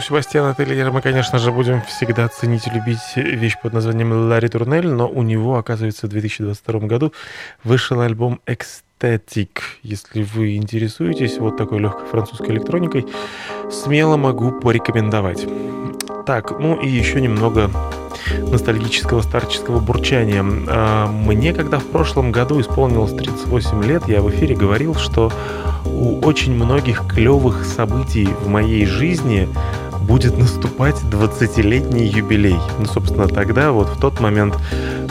Ну, Себастьяна Теллера мы, конечно же, будем всегда ценить и любить вещь под названием Ларри Турнель, но у него, оказывается, в 2022 году вышел альбом Ecstatic. Если вы интересуетесь вот такой легкой французской электроникой, смело могу порекомендовать. Так, ну и еще немного ностальгического старческого бурчания. А, Мне, когда в прошлом году исполнилось 38 лет, я в эфире говорил, что у очень многих клевых событий в моей жизни будет наступать 20-летний юбилей. Ну, собственно, тогда, вот в тот момент,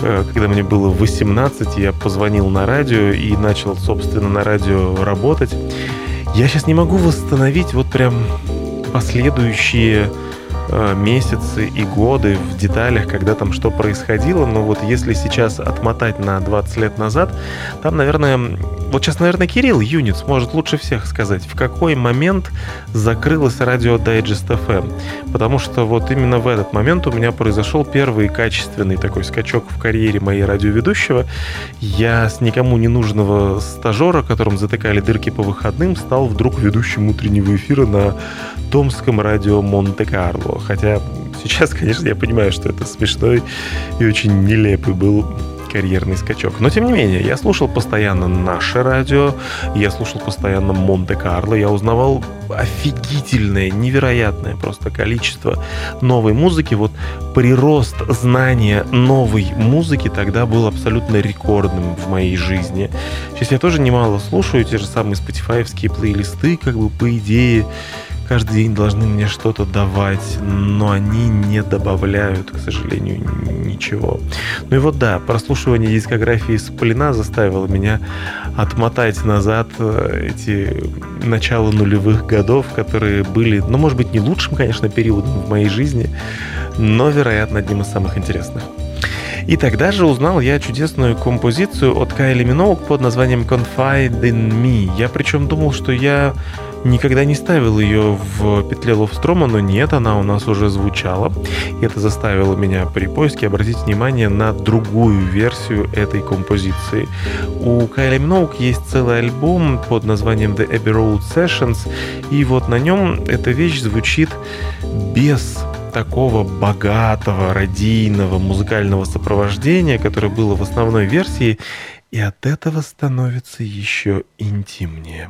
э, когда мне было 18, я позвонил на радио и начал, собственно, на радио работать. Я сейчас не могу восстановить вот прям последующие месяцы и годы в деталях, когда там что происходило, но вот если сейчас отмотать на 20 лет назад, там, наверное, вот сейчас, наверное, Кирилл Юнит сможет лучше всех сказать, в какой момент закрылось радио Digest FM. Потому что вот именно в этот момент у меня произошел первый качественный такой скачок в карьере моей радиоведущего. Я с никому не нужного стажера, которым затыкали дырки по выходным, стал вдруг ведущим утреннего эфира на томском радио Монте-Карло. Хотя сейчас, конечно, я понимаю, что это смешной и очень нелепый был карьерный скачок. Но тем не менее, я слушал постоянно наше радио, я слушал постоянно Монте-Карло, я узнавал офигительное, невероятное просто количество новой музыки. Вот прирост знания новой музыки тогда был абсолютно рекордным в моей жизни. Сейчас я тоже немало слушаю те же самые спотифаевские плейлисты, как бы по идее каждый день должны мне что-то давать, но они не добавляют, к сожалению, ничего. Ну и вот да, прослушивание дискографии Сплина заставило меня отмотать назад э, эти начало нулевых годов, которые были, ну, может быть, не лучшим, конечно, периодом в моей жизни, но, вероятно, одним из самых интересных. И тогда же узнал я чудесную композицию от Кайли Миноук под названием Confide in Me. Я причем думал, что я никогда не ставил ее в петле Ловстрома, но нет, она у нас уже звучала. И это заставило меня при поиске обратить внимание на другую версию этой композиции. У Кайли Миноук есть целый альбом под названием The Abbey Road Sessions, и вот на нем эта вещь звучит без такого богатого, радийного музыкального сопровождения, которое было в основной версии, и от этого становится еще интимнее.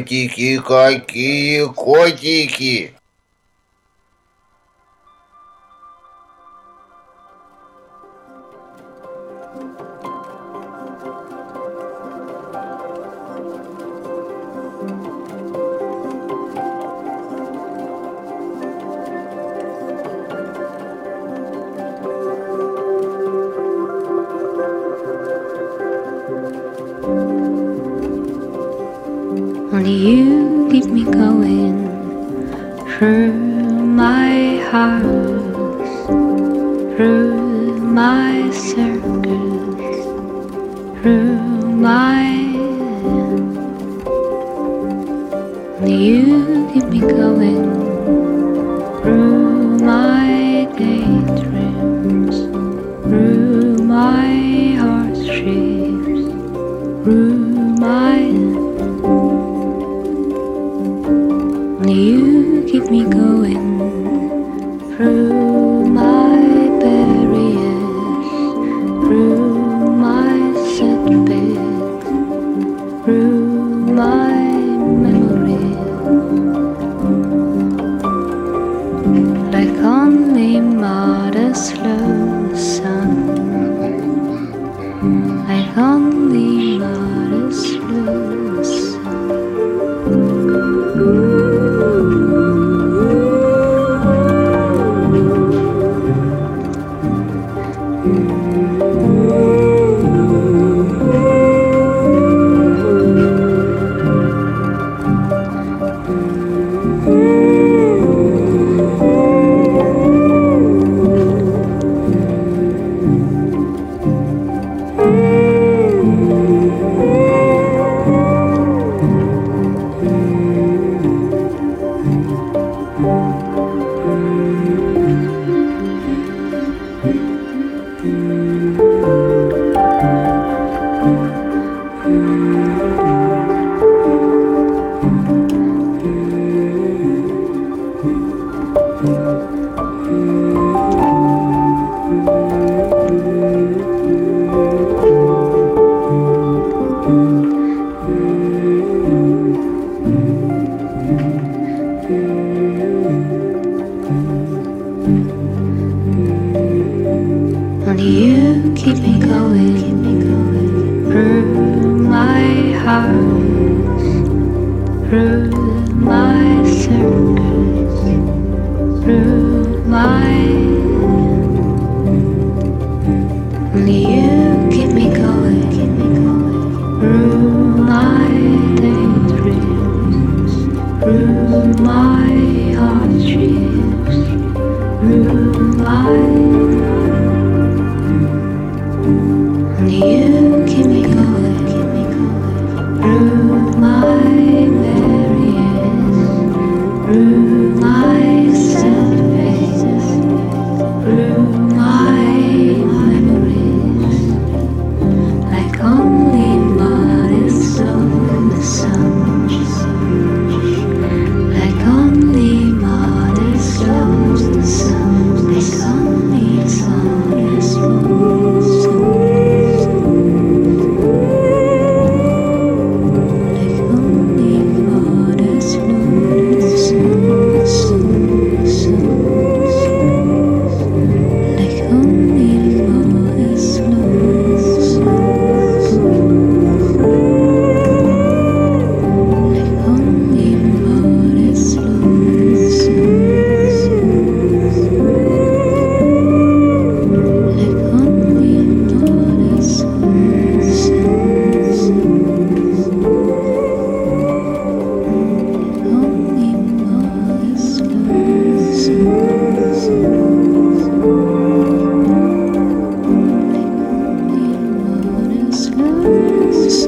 Котики, какие котики! circles through my head. You keep me going through my daydreams, through my heartstrings, through my. You keep me going.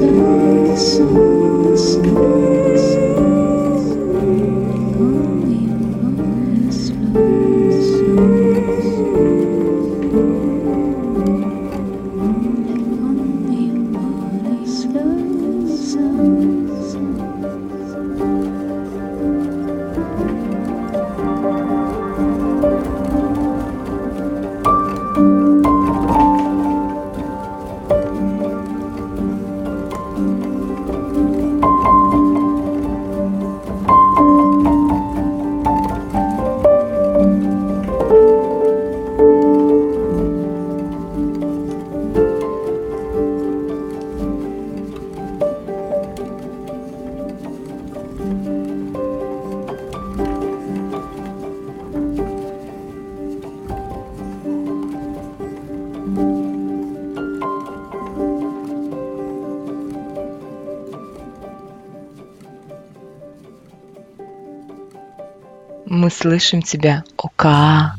Мы слышим тебя, Ока.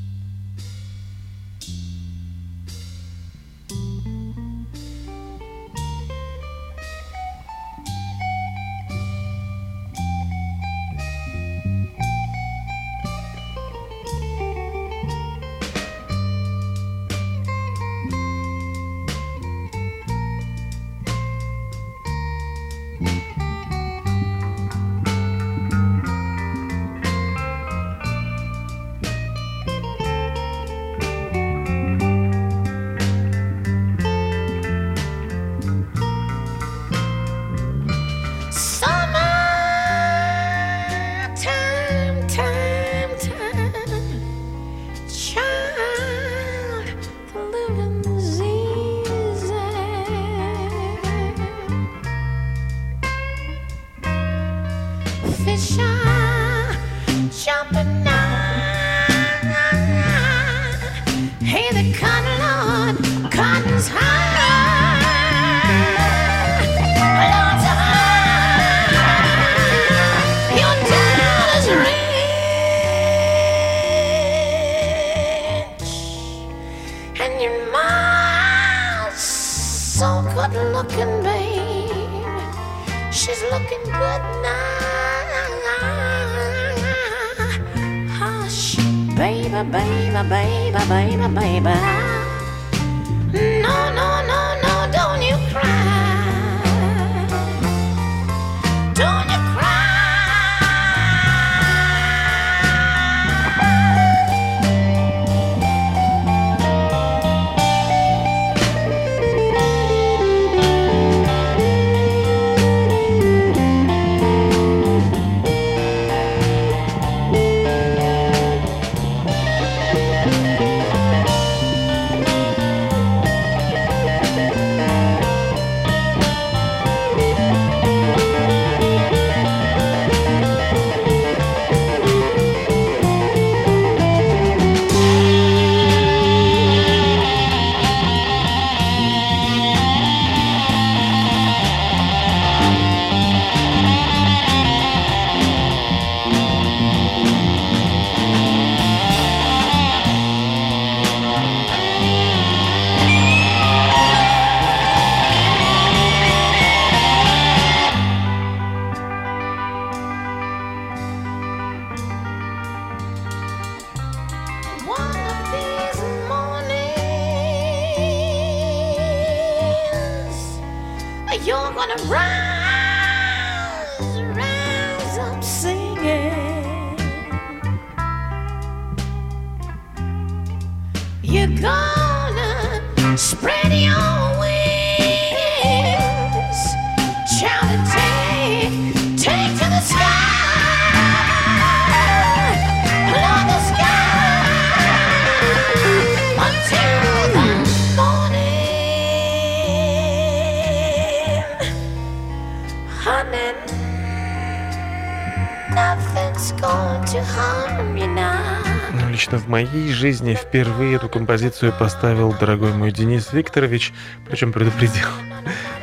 Моей жизни впервые эту композицию поставил дорогой мой Денис Викторович, причем предупредил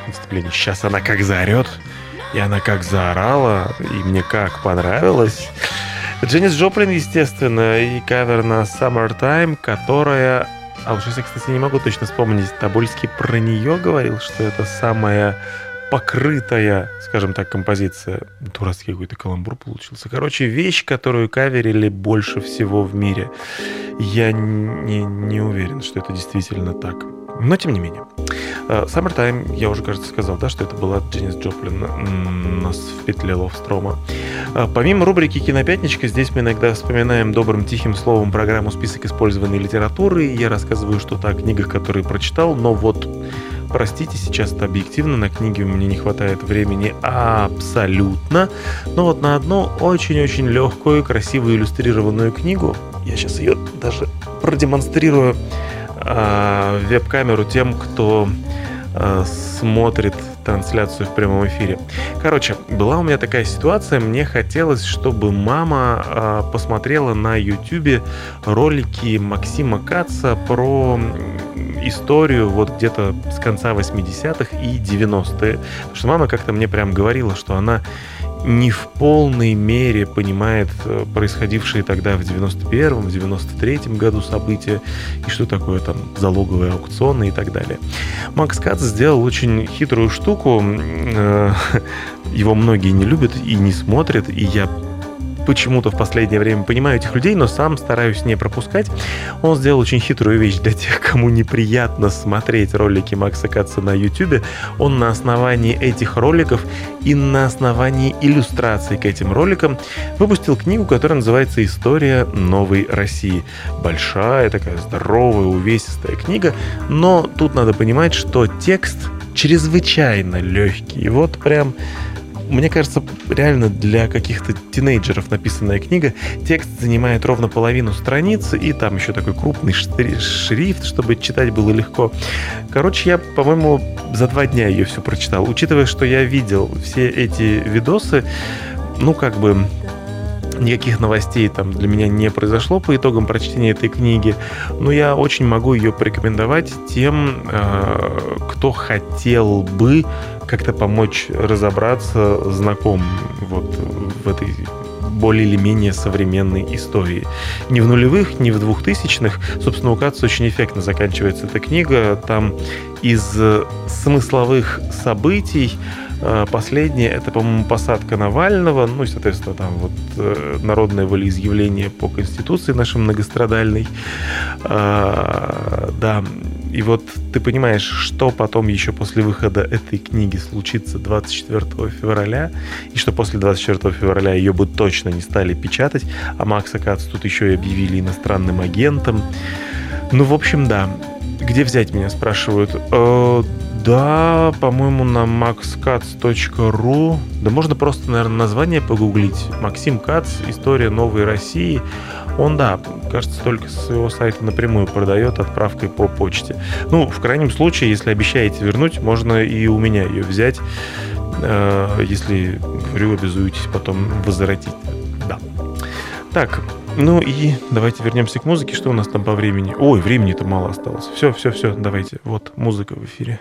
на вступлении. Сейчас она как заорет, и она как заорала, и мне как понравилось. Дженнис Джоплин, естественно, и кавер на Summertime, которая... А вот сейчас я, кстати, не могу точно вспомнить. Тобольский про нее говорил, что это самая покрытая, скажем так, композиция. Дурацкий какой-то каламбур получился. Короче, вещь, которую каверили больше всего в мире. Я не, не уверен, что это действительно так. Но тем не менее. Э, Summertime, я уже, кажется, сказал, да, что это была Дженнис Джоплин нас в петле Ловстрома. Э, Помимо рубрики «Кинопятничка», здесь мы иногда вспоминаем добрым тихим словом программу «Список использованной литературы». Я рассказываю что-то о книгах, которые прочитал, но вот Простите, сейчас это объективно, на книге мне не хватает времени абсолютно. Но вот на одну очень-очень легкую, красивую иллюстрированную книгу, я сейчас ее даже продемонстрирую э, веб-камеру тем, кто э, смотрит трансляцию в прямом эфире. Короче, была у меня такая ситуация, мне хотелось, чтобы мама э, посмотрела на YouTube ролики Максима Каца про историю вот где-то с конца 80-х и 90-е. Потому что мама как-то мне прям говорила, что она не в полной мере понимает э, происходившие тогда в 91-м, в 93-м году события и что такое там залоговые аукционы и так далее. Макс Кац сделал очень хитрую штуку. Э, Его многие не любят и не смотрят, и я почему-то в последнее время понимаю этих людей, но сам стараюсь не пропускать. Он сделал очень хитрую вещь для тех, кому неприятно смотреть ролики Макса Катца на YouTube. Он на основании этих роликов и на основании иллюстраций к этим роликам выпустил книгу, которая называется «История новой России». Большая, такая здоровая, увесистая книга, но тут надо понимать, что текст чрезвычайно легкий. И вот прям мне кажется, реально для каких-то тинейджеров написанная книга. Текст занимает ровно половину страницы, и там еще такой крупный шрифт, чтобы читать было легко. Короче, я, по-моему, за два дня ее все прочитал. Учитывая, что я видел все эти видосы, ну, как бы никаких новостей там для меня не произошло по итогам прочтения этой книги, но я очень могу ее порекомендовать тем, э, кто хотел бы как-то помочь разобраться знакомым вот в этой более или менее современной истории. Ни в нулевых, ни в двухтысячных. Собственно, у Каца очень эффектно заканчивается эта книга. Там из э, смысловых событий Последнее это, по-моему, посадка Навального, ну и, соответственно, там вот э, народное волеизъявление по Конституции нашей многострадальной. А, да, и вот ты понимаешь, что потом еще после выхода этой книги случится 24 февраля, и что после 24 февраля ее бы точно не стали печатать, а Макса Кац тут еще и объявили иностранным агентом. Ну, в общем, да. Где взять меня, спрашивают. Да, по-моему, на maxcats.ru. Да можно просто, наверное, название погуглить. Максим Кац, история новой России. Он, да, кажется, только с своего сайта напрямую продает отправкой по почте. Ну, в крайнем случае, если обещаете вернуть, можно и у меня ее взять. Э, если, говорю, обязуетесь потом возвратить. Да. Так, ну и давайте вернемся к музыке. Что у нас там по времени? Ой, времени-то мало осталось. Все, все, все, давайте. Вот музыка в эфире.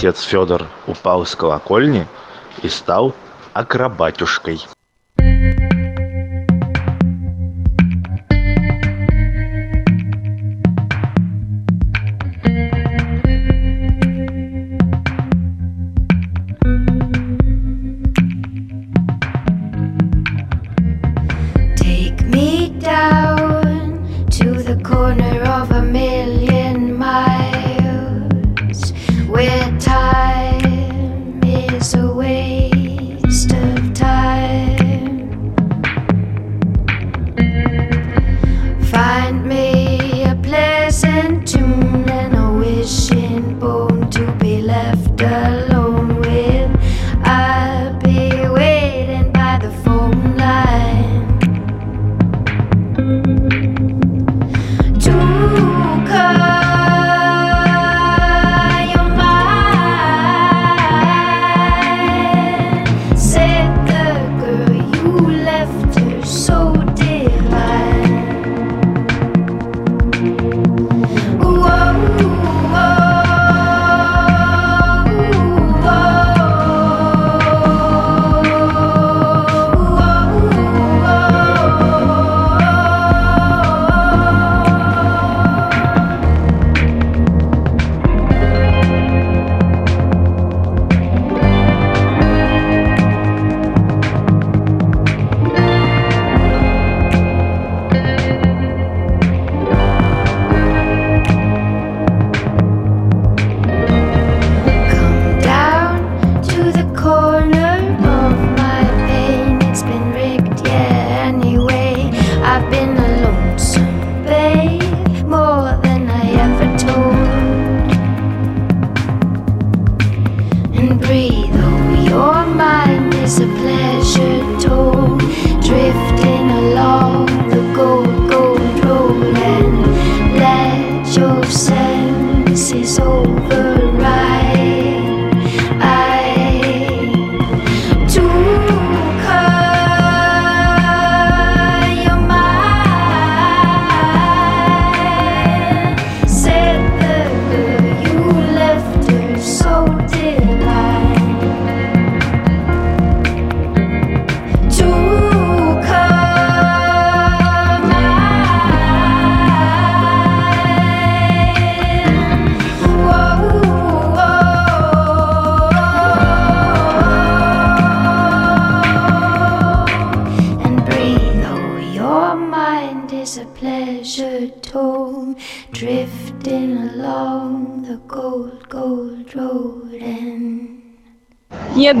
Отец Федор упал с колокольни и стал акробатюшкой.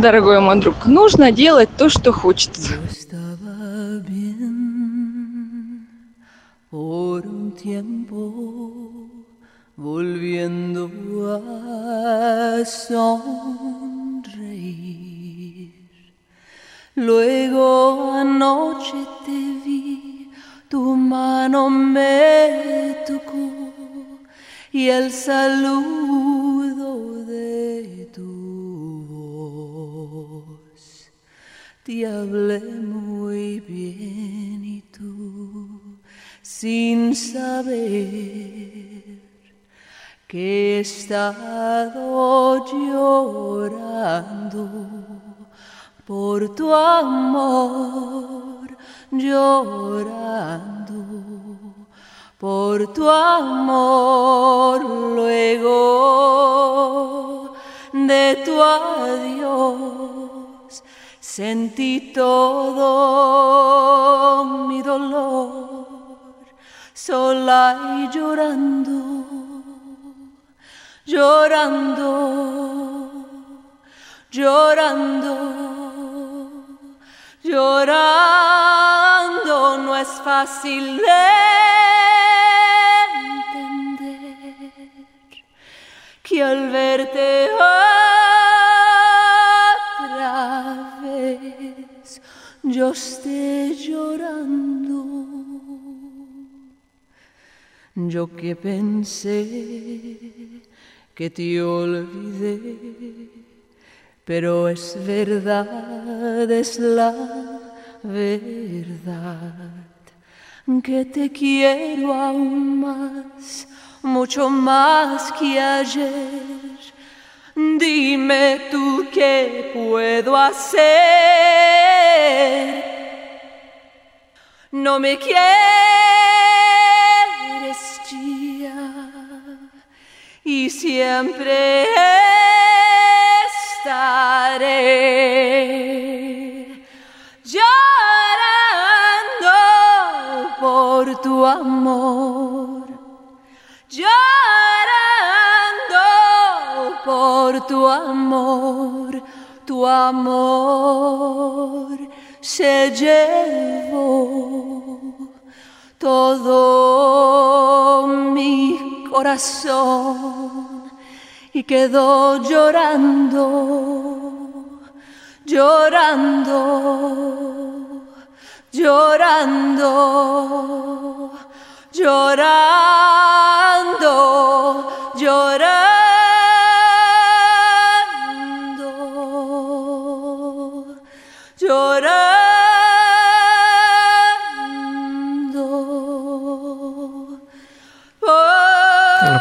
Дорогой мой друг, нужно делать то, что хочется. por un tiempo volviendo a sonreír. Luego anoche te vi, tu mano me tocó y el saludo de Te hablé muy bien y tú sin saber que he estado llorando por tu amor, llorando por tu amor, luego de tu adiós sentí todo mi dolor sola y llorando, llorando, llorando, llorando. No es fácil de entender que al verte yo esté llorando. Yo que pensé que te olvidé, pero es verdad, es la verdad, que te quiero aún más, mucho más que ayer, Dime tú qué puedo hacer. No me quieres ya y siempre estaré llorando por tu amor, por tu amor, tu amor se llevó todo mi corazón y quedó llorando, llorando, llorando, llorando,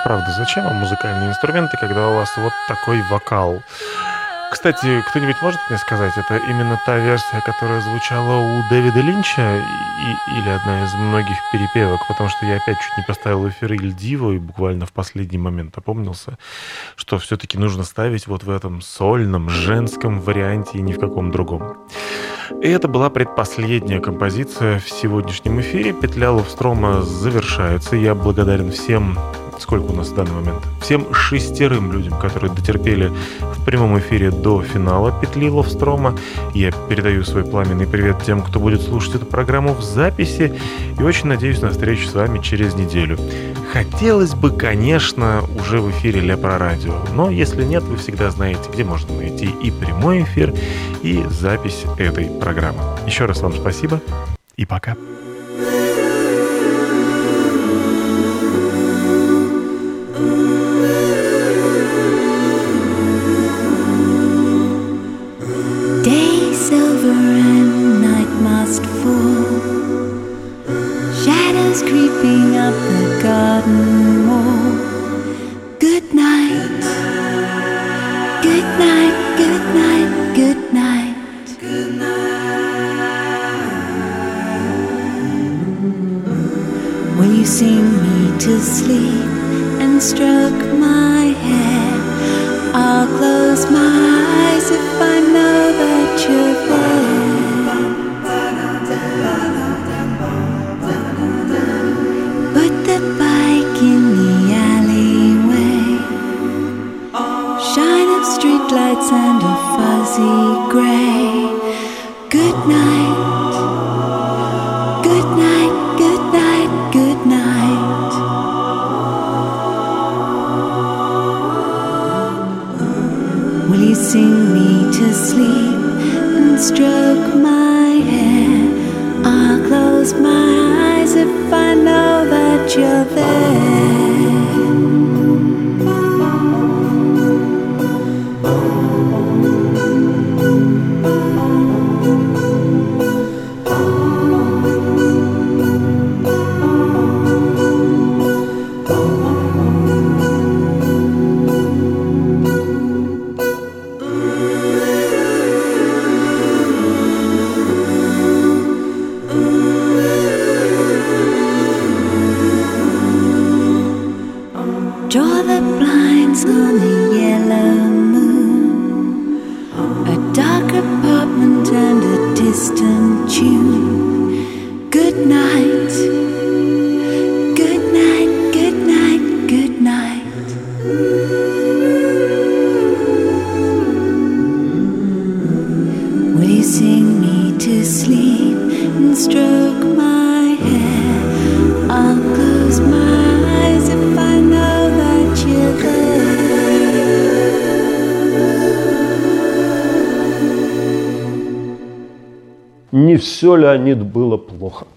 правда, зачем вам музыкальные инструменты, когда у вас вот такой вокал? Кстати, кто-нибудь может мне сказать, это именно та версия, которая звучала у Дэвида Линча и, или одна из многих перепевок, потому что я опять чуть не поставил эфир Иль и буквально в последний момент опомнился, что все-таки нужно ставить вот в этом сольном, женском варианте и ни в каком другом. И это была предпоследняя композиция в сегодняшнем эфире. Петля Ловстрома завершается. Я благодарен всем, сколько у нас в данный момент, всем шестерым людям, которые дотерпели в прямом эфире до финала петли Ловстрома. Я передаю свой пламенный привет тем, кто будет слушать эту программу в записи. И очень надеюсь на встречу с вами через неделю. Хотелось бы, конечно, уже в эфире Ля радио. Но если нет, вы всегда знаете, где можно найти и прямой эфир, и запись этой программы. Еще раз вам спасибо и пока. The garden wall. Good night. Good night, good night, good night. Will you sing me to sleep and stroke and a fuzzy gray. Не все, Леонид, было плохо.